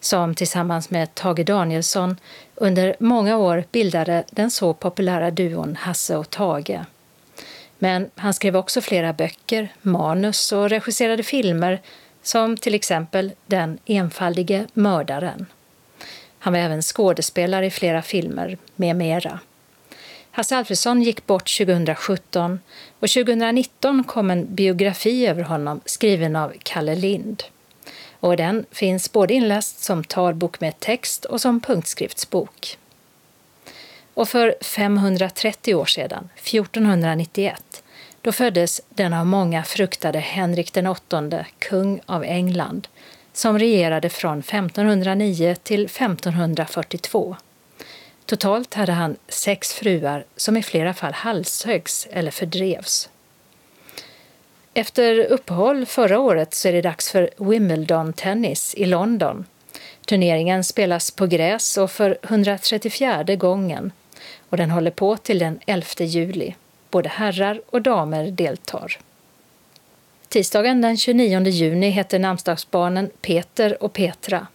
som tillsammans med Tage Danielsson under många år bildade den så populära duon Hasse och Tage. Men han skrev också flera böcker, manus och regisserade filmer som till exempel Den enfaldige mördaren. Han var även skådespelare i flera filmer med mera. Hasse Alfredson gick bort 2017 och 2019 kom en biografi över honom skriven av Kalle Lind. Och den finns både inläst som talbok med text och som punktskriftsbok. Och för 530 år sedan, 1491, då föddes den av många fruktade Henrik den kung av England, som regerade från 1509 till 1542. Totalt hade han sex fruar som i flera fall halshöggs eller fördrevs. Efter uppehåll förra året så är det dags för Wimbledon-tennis i London. Turneringen spelas på gräs och för 134 gången och den håller på till den 11 juli. Både herrar och damer deltar. Tisdagen den 29 juni heter namnsdagsbarnen Peter och Petra.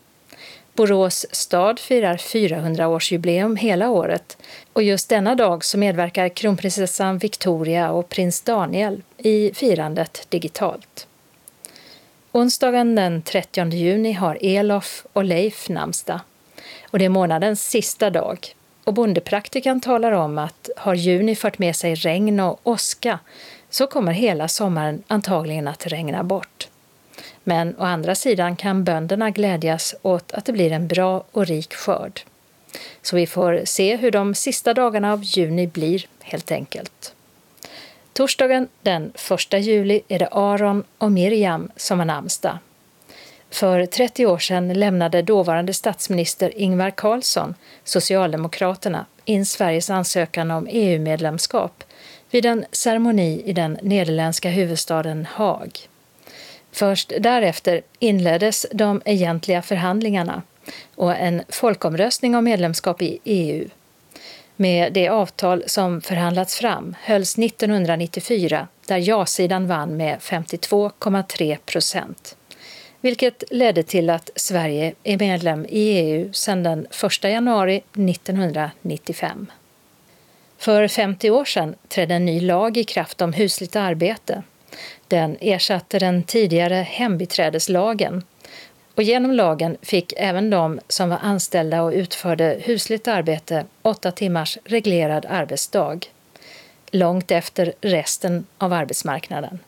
Borås stad firar 400-årsjubileum hela året och just denna dag så medverkar kronprinsessan Victoria och prins Daniel i firandet digitalt. Onsdagen den 30 juni har Elof och Leif namnsdag och det är månadens sista dag. Och bondepraktikan talar om att har juni fört med sig regn och åska så kommer hela sommaren antagligen att regna bort. Men å andra sidan kan bönderna glädjas åt att det blir en bra och rik skörd. Så vi får se hur de sista dagarna av juni blir, helt enkelt. Torsdagen den 1 juli är det Aron och Miriam som har namnsdag. För 30 år sedan lämnade dåvarande statsminister Ingvar Carlsson, Socialdemokraterna, in Sveriges ansökan om EU-medlemskap vid en ceremoni i den nederländska huvudstaden Haag. Först därefter inleddes de egentliga förhandlingarna och en folkomröstning om medlemskap i EU. Med det avtal som förhandlats fram hölls 1994 där ja-sidan vann med 52,3 procent vilket ledde till att Sverige är medlem i EU sedan den 1 januari 1995. För 50 år sedan trädde en ny lag i kraft om husligt arbete. Den ersatte den tidigare hembiträdeslagen och genom lagen fick även de som var anställda och utförde husligt arbete åtta timmars reglerad arbetsdag, långt efter resten av arbetsmarknaden.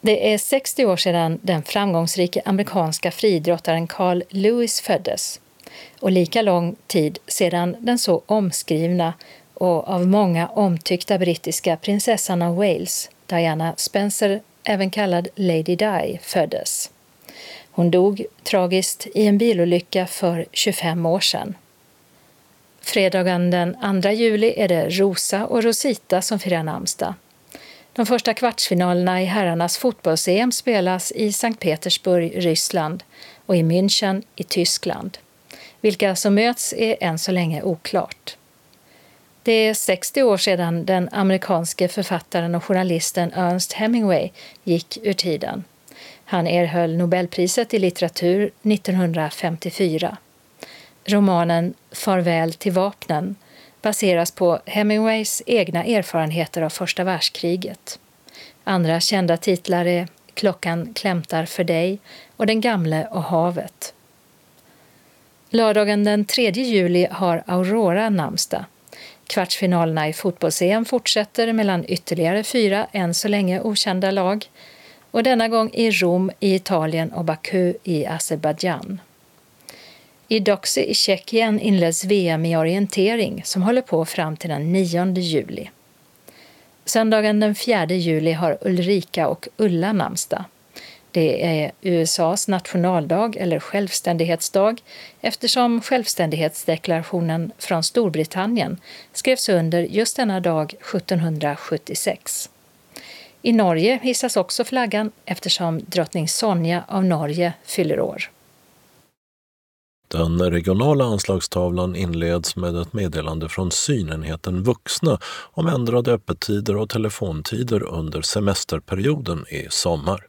Det är 60 år sedan den framgångsrike amerikanska friidrottaren Carl Lewis föddes och lika lång tid sedan den så omskrivna och av många omtyckta brittiska prinsessan av Wales, Diana Spencer, även kallad Lady Di, föddes. Hon dog tragiskt i en bilolycka för 25 år sedan. Fredagen den 2 juli är det Rosa och Rosita som firar namnsdag. De första kvartsfinalerna i herrarnas fotbolls-EM spelas i Sankt Petersburg, Ryssland och i München i Tyskland. Vilka som möts är än så länge oklart. Det är 60 år sedan den amerikanske författaren och journalisten Ernst Hemingway gick ur tiden. Han erhöll Nobelpriset i litteratur 1954. Romanen Farväl till vapnen baseras på Hemingways egna erfarenheter av första världskriget. Andra kända titlar är Klockan klämtar för dig och Den gamle och havet. Lördagen den 3 juli har Aurora namnsdag. Kvartsfinalerna i fotbolls-EM fortsätter mellan ytterligare fyra än så länge okända lag och denna gång i Rom i Italien och Baku i Azerbajdzjan. I Doxy i Tjeckien inleds VM i orientering som håller på fram till den 9 juli. Söndagen den 4 juli har Ulrika och Ulla namnsdag. Det är USAs nationaldag eller självständighetsdag eftersom självständighetsdeklarationen från Storbritannien skrevs under just denna dag 1776. I Norge hissas också flaggan eftersom drottning Sonja av Norge fyller år. Den regionala anslagstavlan inleds med ett meddelande från synenheten Vuxna om ändrade öppettider och telefontider under semesterperioden i sommar.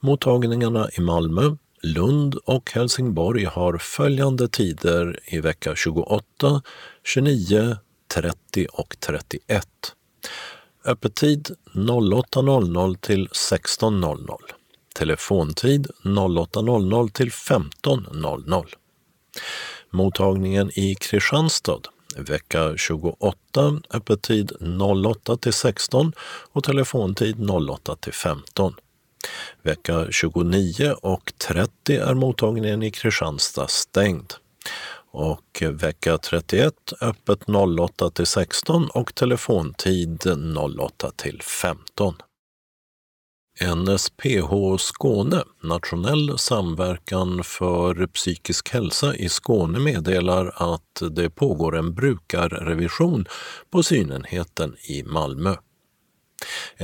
Mottagningarna i Malmö, Lund och Helsingborg har följande tider i vecka 28, 29, 30 och 31. Öppettid 08.00 till 16.00. Telefontid 08.00 till 15.00. Mottagningen i Kristianstad vecka 28, öppettid 08 till 16 och telefontid 08 till 15. Vecka 29 och 30 är mottagningen i Kristianstad stängd. Och vecka 31 öppet 08 till 16 och telefontid 08 till 15. NSPH Skåne, Nationell samverkan för psykisk hälsa i Skåne meddelar att det pågår en brukarrevision på synenheten i Malmö.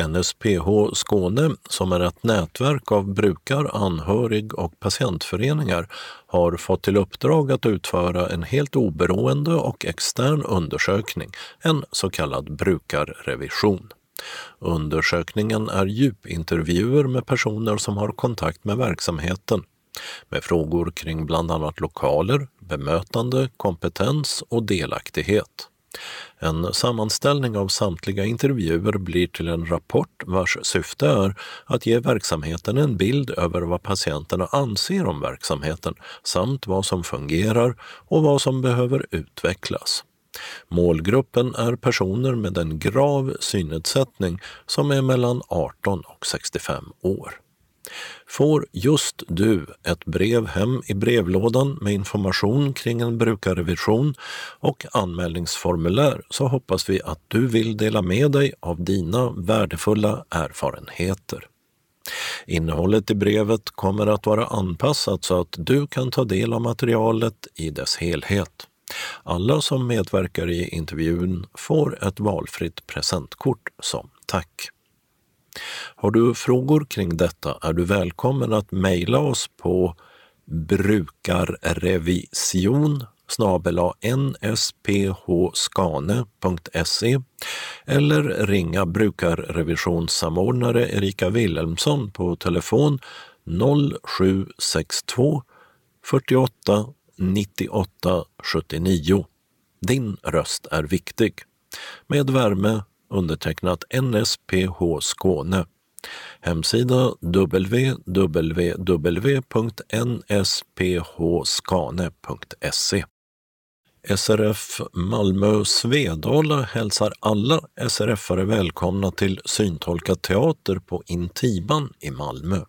NSPH Skåne, som är ett nätverk av brukar-, anhörig och patientföreningar, har fått till uppdrag att utföra en helt oberoende och extern undersökning, en så kallad brukarrevision. Undersökningen är djupintervjuer med personer som har kontakt med verksamheten med frågor kring bland annat lokaler, bemötande, kompetens och delaktighet. En sammanställning av samtliga intervjuer blir till en rapport vars syfte är att ge verksamheten en bild över vad patienterna anser om verksamheten samt vad som fungerar och vad som behöver utvecklas. Målgruppen är personer med en grav synnedsättning som är mellan 18 och 65 år. Får just du ett brev hem i brevlådan med information kring en brukarrevision och anmälningsformulär så hoppas vi att du vill dela med dig av dina värdefulla erfarenheter. Innehållet i brevet kommer att vara anpassat så att du kan ta del av materialet i dess helhet. Alla som medverkar i intervjun får ett valfritt presentkort som tack. Har du frågor kring detta är du välkommen att mejla oss på brukarrevision nsphskane.se eller ringa brukarrevisionssamordnare Erika Wilhelmsson på telefon 0762 48 98 79. Din röst är viktig. Med värme undertecknat NSPH Skåne. Hemsida www.nspHskane.se SRF Malmö Svedala hälsar alla SRF-are välkomna till Syntolka teater på Intiban i Malmö.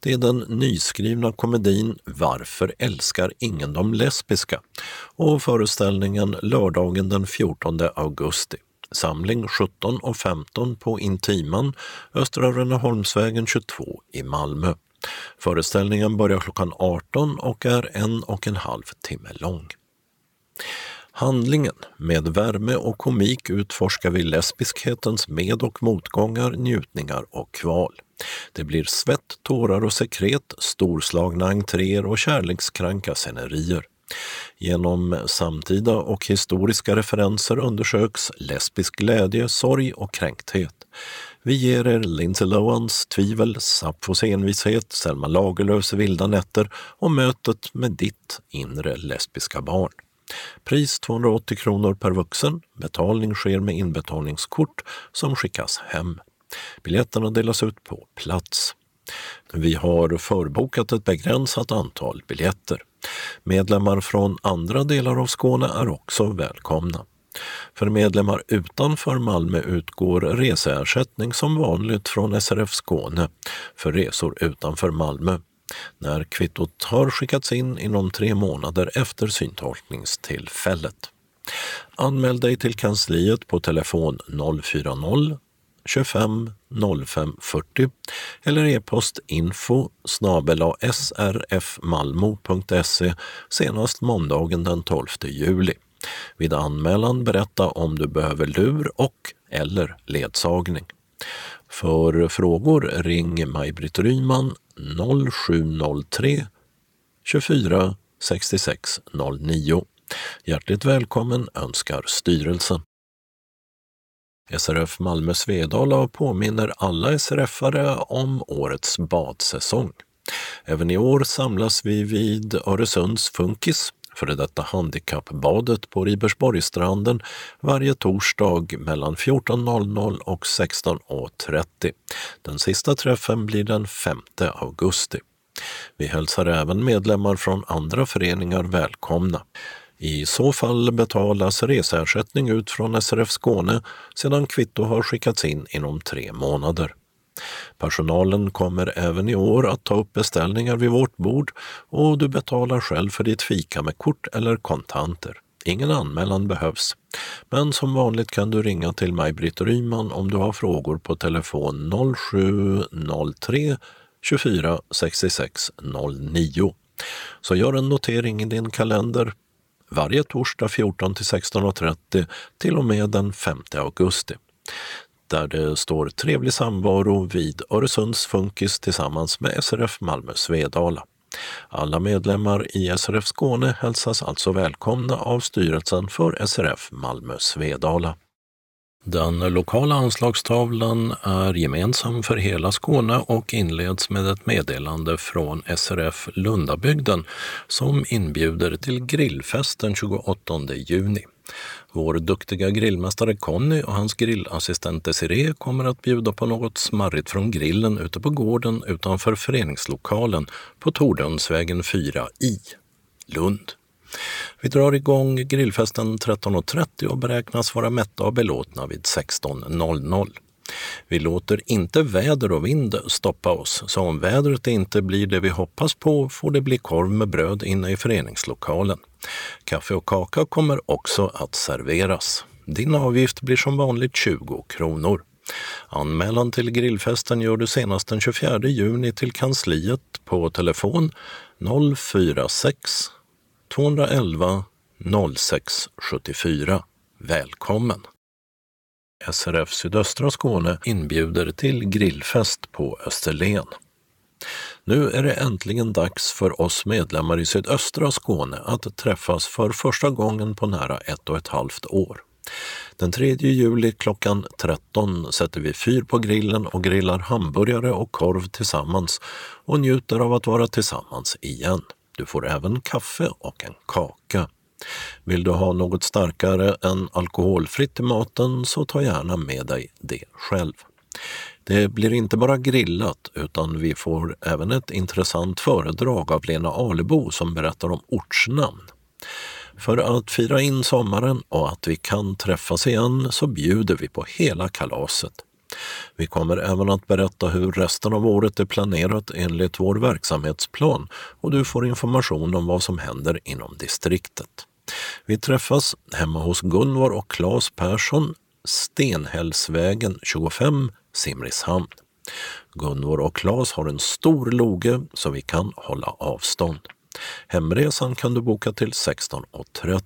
Det är den nyskrivna komedin Varför älskar ingen de lesbiska? och föreställningen lördagen den 14 augusti. Samling 17 och 15 på Intiman, Östra Rönneholmsvägen 22 i Malmö. Föreställningen börjar klockan 18 och är en och en halv timme lång. Handlingen. Med värme och komik utforskar vi lesbiskhetens med och motgångar, njutningar och kval. Det blir svett, tårar och sekret, storslagna entréer och kärlekskranka scenerier. Genom samtida och historiska referenser undersöks lesbisk glädje, sorg och kränkthet. Vi ger er Lindsay Lohans tvivel, Sapfos envishet, Selma Lagerlöfs vilda nätter och mötet med ditt inre lesbiska barn. Pris 280 kronor per vuxen. Betalning sker med inbetalningskort som skickas hem. Biljetterna delas ut på plats. Vi har förbokat ett begränsat antal biljetter. Medlemmar från andra delar av Skåne är också välkomna. För medlemmar utanför Malmö utgår reseersättning som vanligt från SRF Skåne för resor utanför Malmö när kvittot har skickats in inom tre månader efter syntolkningstillfället. Anmäl dig till kansliet på telefon 040 25 05 40 eller e-post info srfmalmo.se senast måndagen den 12 juli. Vid anmälan berätta om du behöver lur och eller ledsagning. För frågor ring Maj-Britt Ryman 0703 24 66 09. Hjärtligt välkommen önskar styrelsen. SRF Malmö Svedala påminner alla SRF-are om årets badsäsong. Även i år samlas vi vid Öresunds Funkis, före detta handikappbadet på Ribersborgsstranden, varje torsdag mellan 14.00 och 16.30. Den sista träffen blir den 5 augusti. Vi hälsar även medlemmar från andra föreningar välkomna. I så fall betalas reseersättning ut från SRF Skåne sedan kvitto har skickats in inom tre månader. Personalen kommer även i år att ta upp beställningar vid vårt bord och du betalar själv för ditt fika med kort eller kontanter. Ingen anmälan behövs. Men som vanligt kan du ringa till Maj-Britt Ryman om du har frågor på telefon 0703 24 66 09. Så gör en notering i din kalender varje torsdag 14 till 16.30 till och med den 5 augusti där det står trevlig samvaro vid Öresunds Funkis tillsammans med SRF Malmö Svedala. Alla medlemmar i SRF Skåne hälsas alltså välkomna av styrelsen för SRF Malmö Svedala. Den lokala anslagstavlan är gemensam för hela Skåne och inleds med ett meddelande från SRF Lundabygden som inbjuder till grillfest den 28 juni. Vår duktiga grillmästare Conny och hans grillassistent Desiree kommer att bjuda på något smarrigt från grillen ute på gården utanför föreningslokalen på Tordönsvägen 4 i Lund. Vi drar igång grillfesten 13.30 och beräknas vara mätta och belåtna vid 16.00. Vi låter inte väder och vind stoppa oss, så om vädret inte blir det vi hoppas på får det bli korv med bröd inne i föreningslokalen. Kaffe och kaka kommer också att serveras. Din avgift blir som vanligt 20 kronor. Anmälan till grillfesten gör du senast den 24 juni till kansliet på telefon 046 211 06 74. Välkommen! SRF Sydöstra Skåne inbjuder till grillfest på Österlen. Nu är det äntligen dags för oss medlemmar i sydöstra Skåne att träffas för första gången på nära ett och ett halvt år. Den 3 juli klockan 13 sätter vi fyr på grillen och grillar hamburgare och korv tillsammans och njuter av att vara tillsammans igen. Du får även kaffe och en kaka. Vill du ha något starkare än alkoholfritt i maten så ta gärna med dig det själv. Det blir inte bara grillat utan vi får även ett intressant föredrag av Lena Alebo som berättar om ortsnamn. För att fira in sommaren och att vi kan träffas igen så bjuder vi på hela kalaset. Vi kommer även att berätta hur resten av året är planerat enligt vår verksamhetsplan och du får information om vad som händer inom distriktet. Vi träffas hemma hos Gunvor och Claes Persson, Stenhällsvägen 25, Simrishamn. Gunvor och Claes har en stor loge så vi kan hålla avstånd. Hemresan kan du boka till 16.30.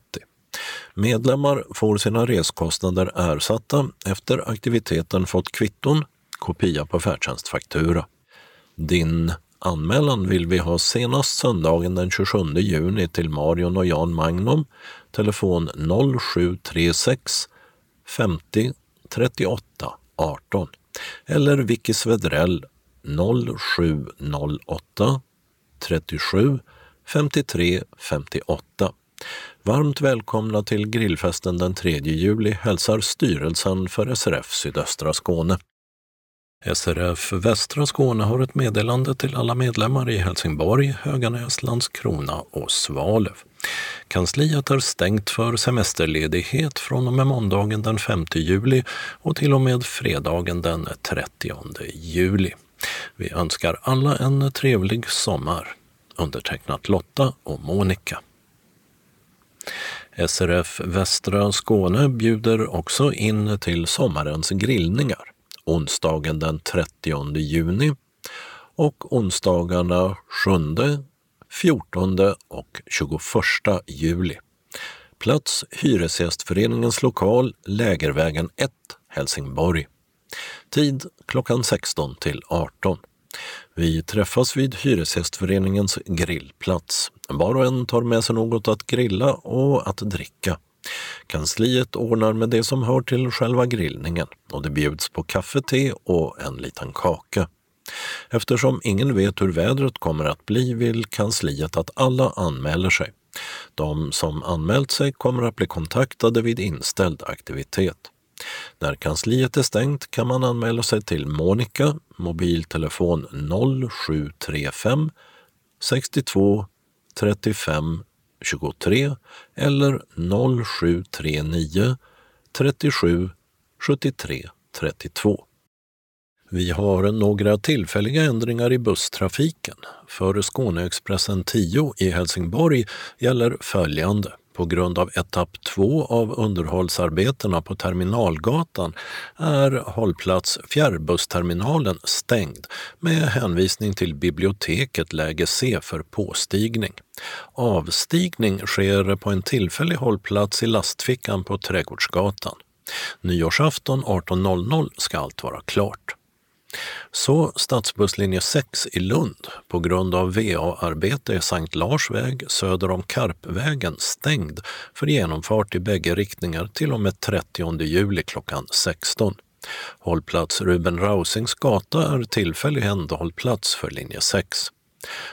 Medlemmar får sina reskostnader ersatta efter aktiviteten fått kvitton, kopia på färdtjänstfaktura. Din anmälan vill vi ha senast söndagen den 27 juni till Marion och Jan Magnum, telefon 0736 50 38 18 eller Vicky Svedrell 0708 37 53 58. Varmt välkomna till grillfesten den 3 juli hälsar styrelsen för SRF Sydöstra Skåne. SRF Västra Skåne har ett meddelande till alla medlemmar i Helsingborg, Höganäs, Landskrona och Svalöv. Kansliet är stängt för semesterledighet från och med måndagen den 5 juli och till och med fredagen den 30 juli. Vi önskar alla en trevlig sommar. Undertecknat Lotta och Monica. SRF Västra Skåne bjuder också in till sommarens grillningar onsdagen den 30 juni och onsdagarna 7, 14 och 21 juli. Plats Hyresgästföreningens lokal Lägervägen 1, Helsingborg. Tid klockan 16 till 18. Vi träffas vid Hyresgästföreningens grillplats. Var och en tar med sig något att grilla och att dricka. Kansliet ordnar med det som hör till själva grillningen och det bjuds på kaffe, te och en liten kaka. Eftersom ingen vet hur vädret kommer att bli vill kansliet att alla anmäler sig. De som anmält sig kommer att bli kontaktade vid inställd aktivitet. När kansliet är stängt kan man anmäla sig till Monica, mobiltelefon 0735 62 35 23 eller 0739 37 73 32. Vi har några tillfälliga ändringar i busstrafiken. För Skåneexpressen 10 i Helsingborg gäller följande. På grund av etapp 2 av underhållsarbetena på Terminalgatan är hållplats Fjärrbussterminalen stängd med hänvisning till biblioteket läge C för påstigning. Avstigning sker på en tillfällig hållplats i lastfickan på Trädgårdsgatan. Nyårsafton 18.00 ska allt vara klart. Så stadsbusslinje 6 i Lund. På grund av VA-arbete är Sankt Lars väg söder om Karpvägen stängd för genomfart i bägge riktningar till och med 30 juli klockan 16. Hållplats Ruben Rausings gata är tillfällig ändhållplats för linje 6.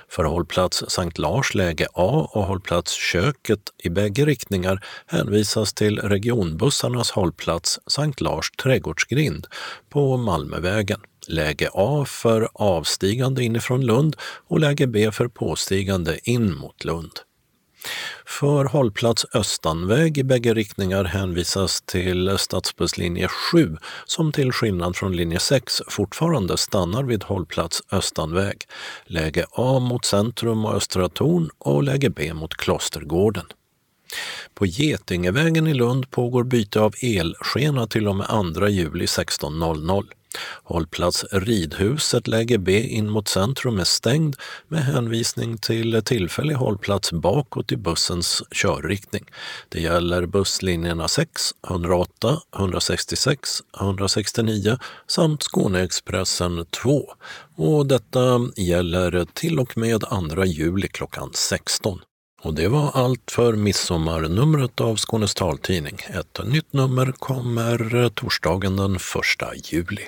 För hållplats Sankt Lars läge A och hållplats Köket i bägge riktningar hänvisas till regionbussarnas hållplats Sankt Lars trädgårdsgrind på Malmövägen. Läge A för avstigande inifrån Lund och läge B för påstigande in mot Lund. För hållplats Östanväg i bägge riktningar hänvisas till stadsbusslinje 7 som till skillnad från linje 6 fortfarande stannar vid hållplats Östanväg. Läge A mot centrum och Östra Torn och läge B mot Klostergården. På Getingevägen i Lund pågår byte av elskena till och med 2 juli 16.00. Hållplats Ridhuset läge B in mot centrum är stängd med hänvisning till tillfällig hållplats bakåt i bussens körriktning. Det gäller busslinjerna 6, 108, 166, 169 samt Skåneexpressen 2. Och detta gäller till och med 2 juli klockan 16. Och det var allt för midsommarnumret av Skånes taltidning. Ett nytt nummer kommer torsdagen den 1 juli.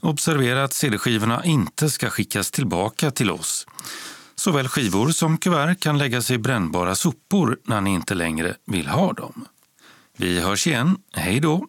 Observera att CD-skivorna inte ska skickas tillbaka till oss. Såväl skivor som kuvert kan läggas i brännbara sopor när ni inte längre vill ha dem. Vi hörs igen. Hej då!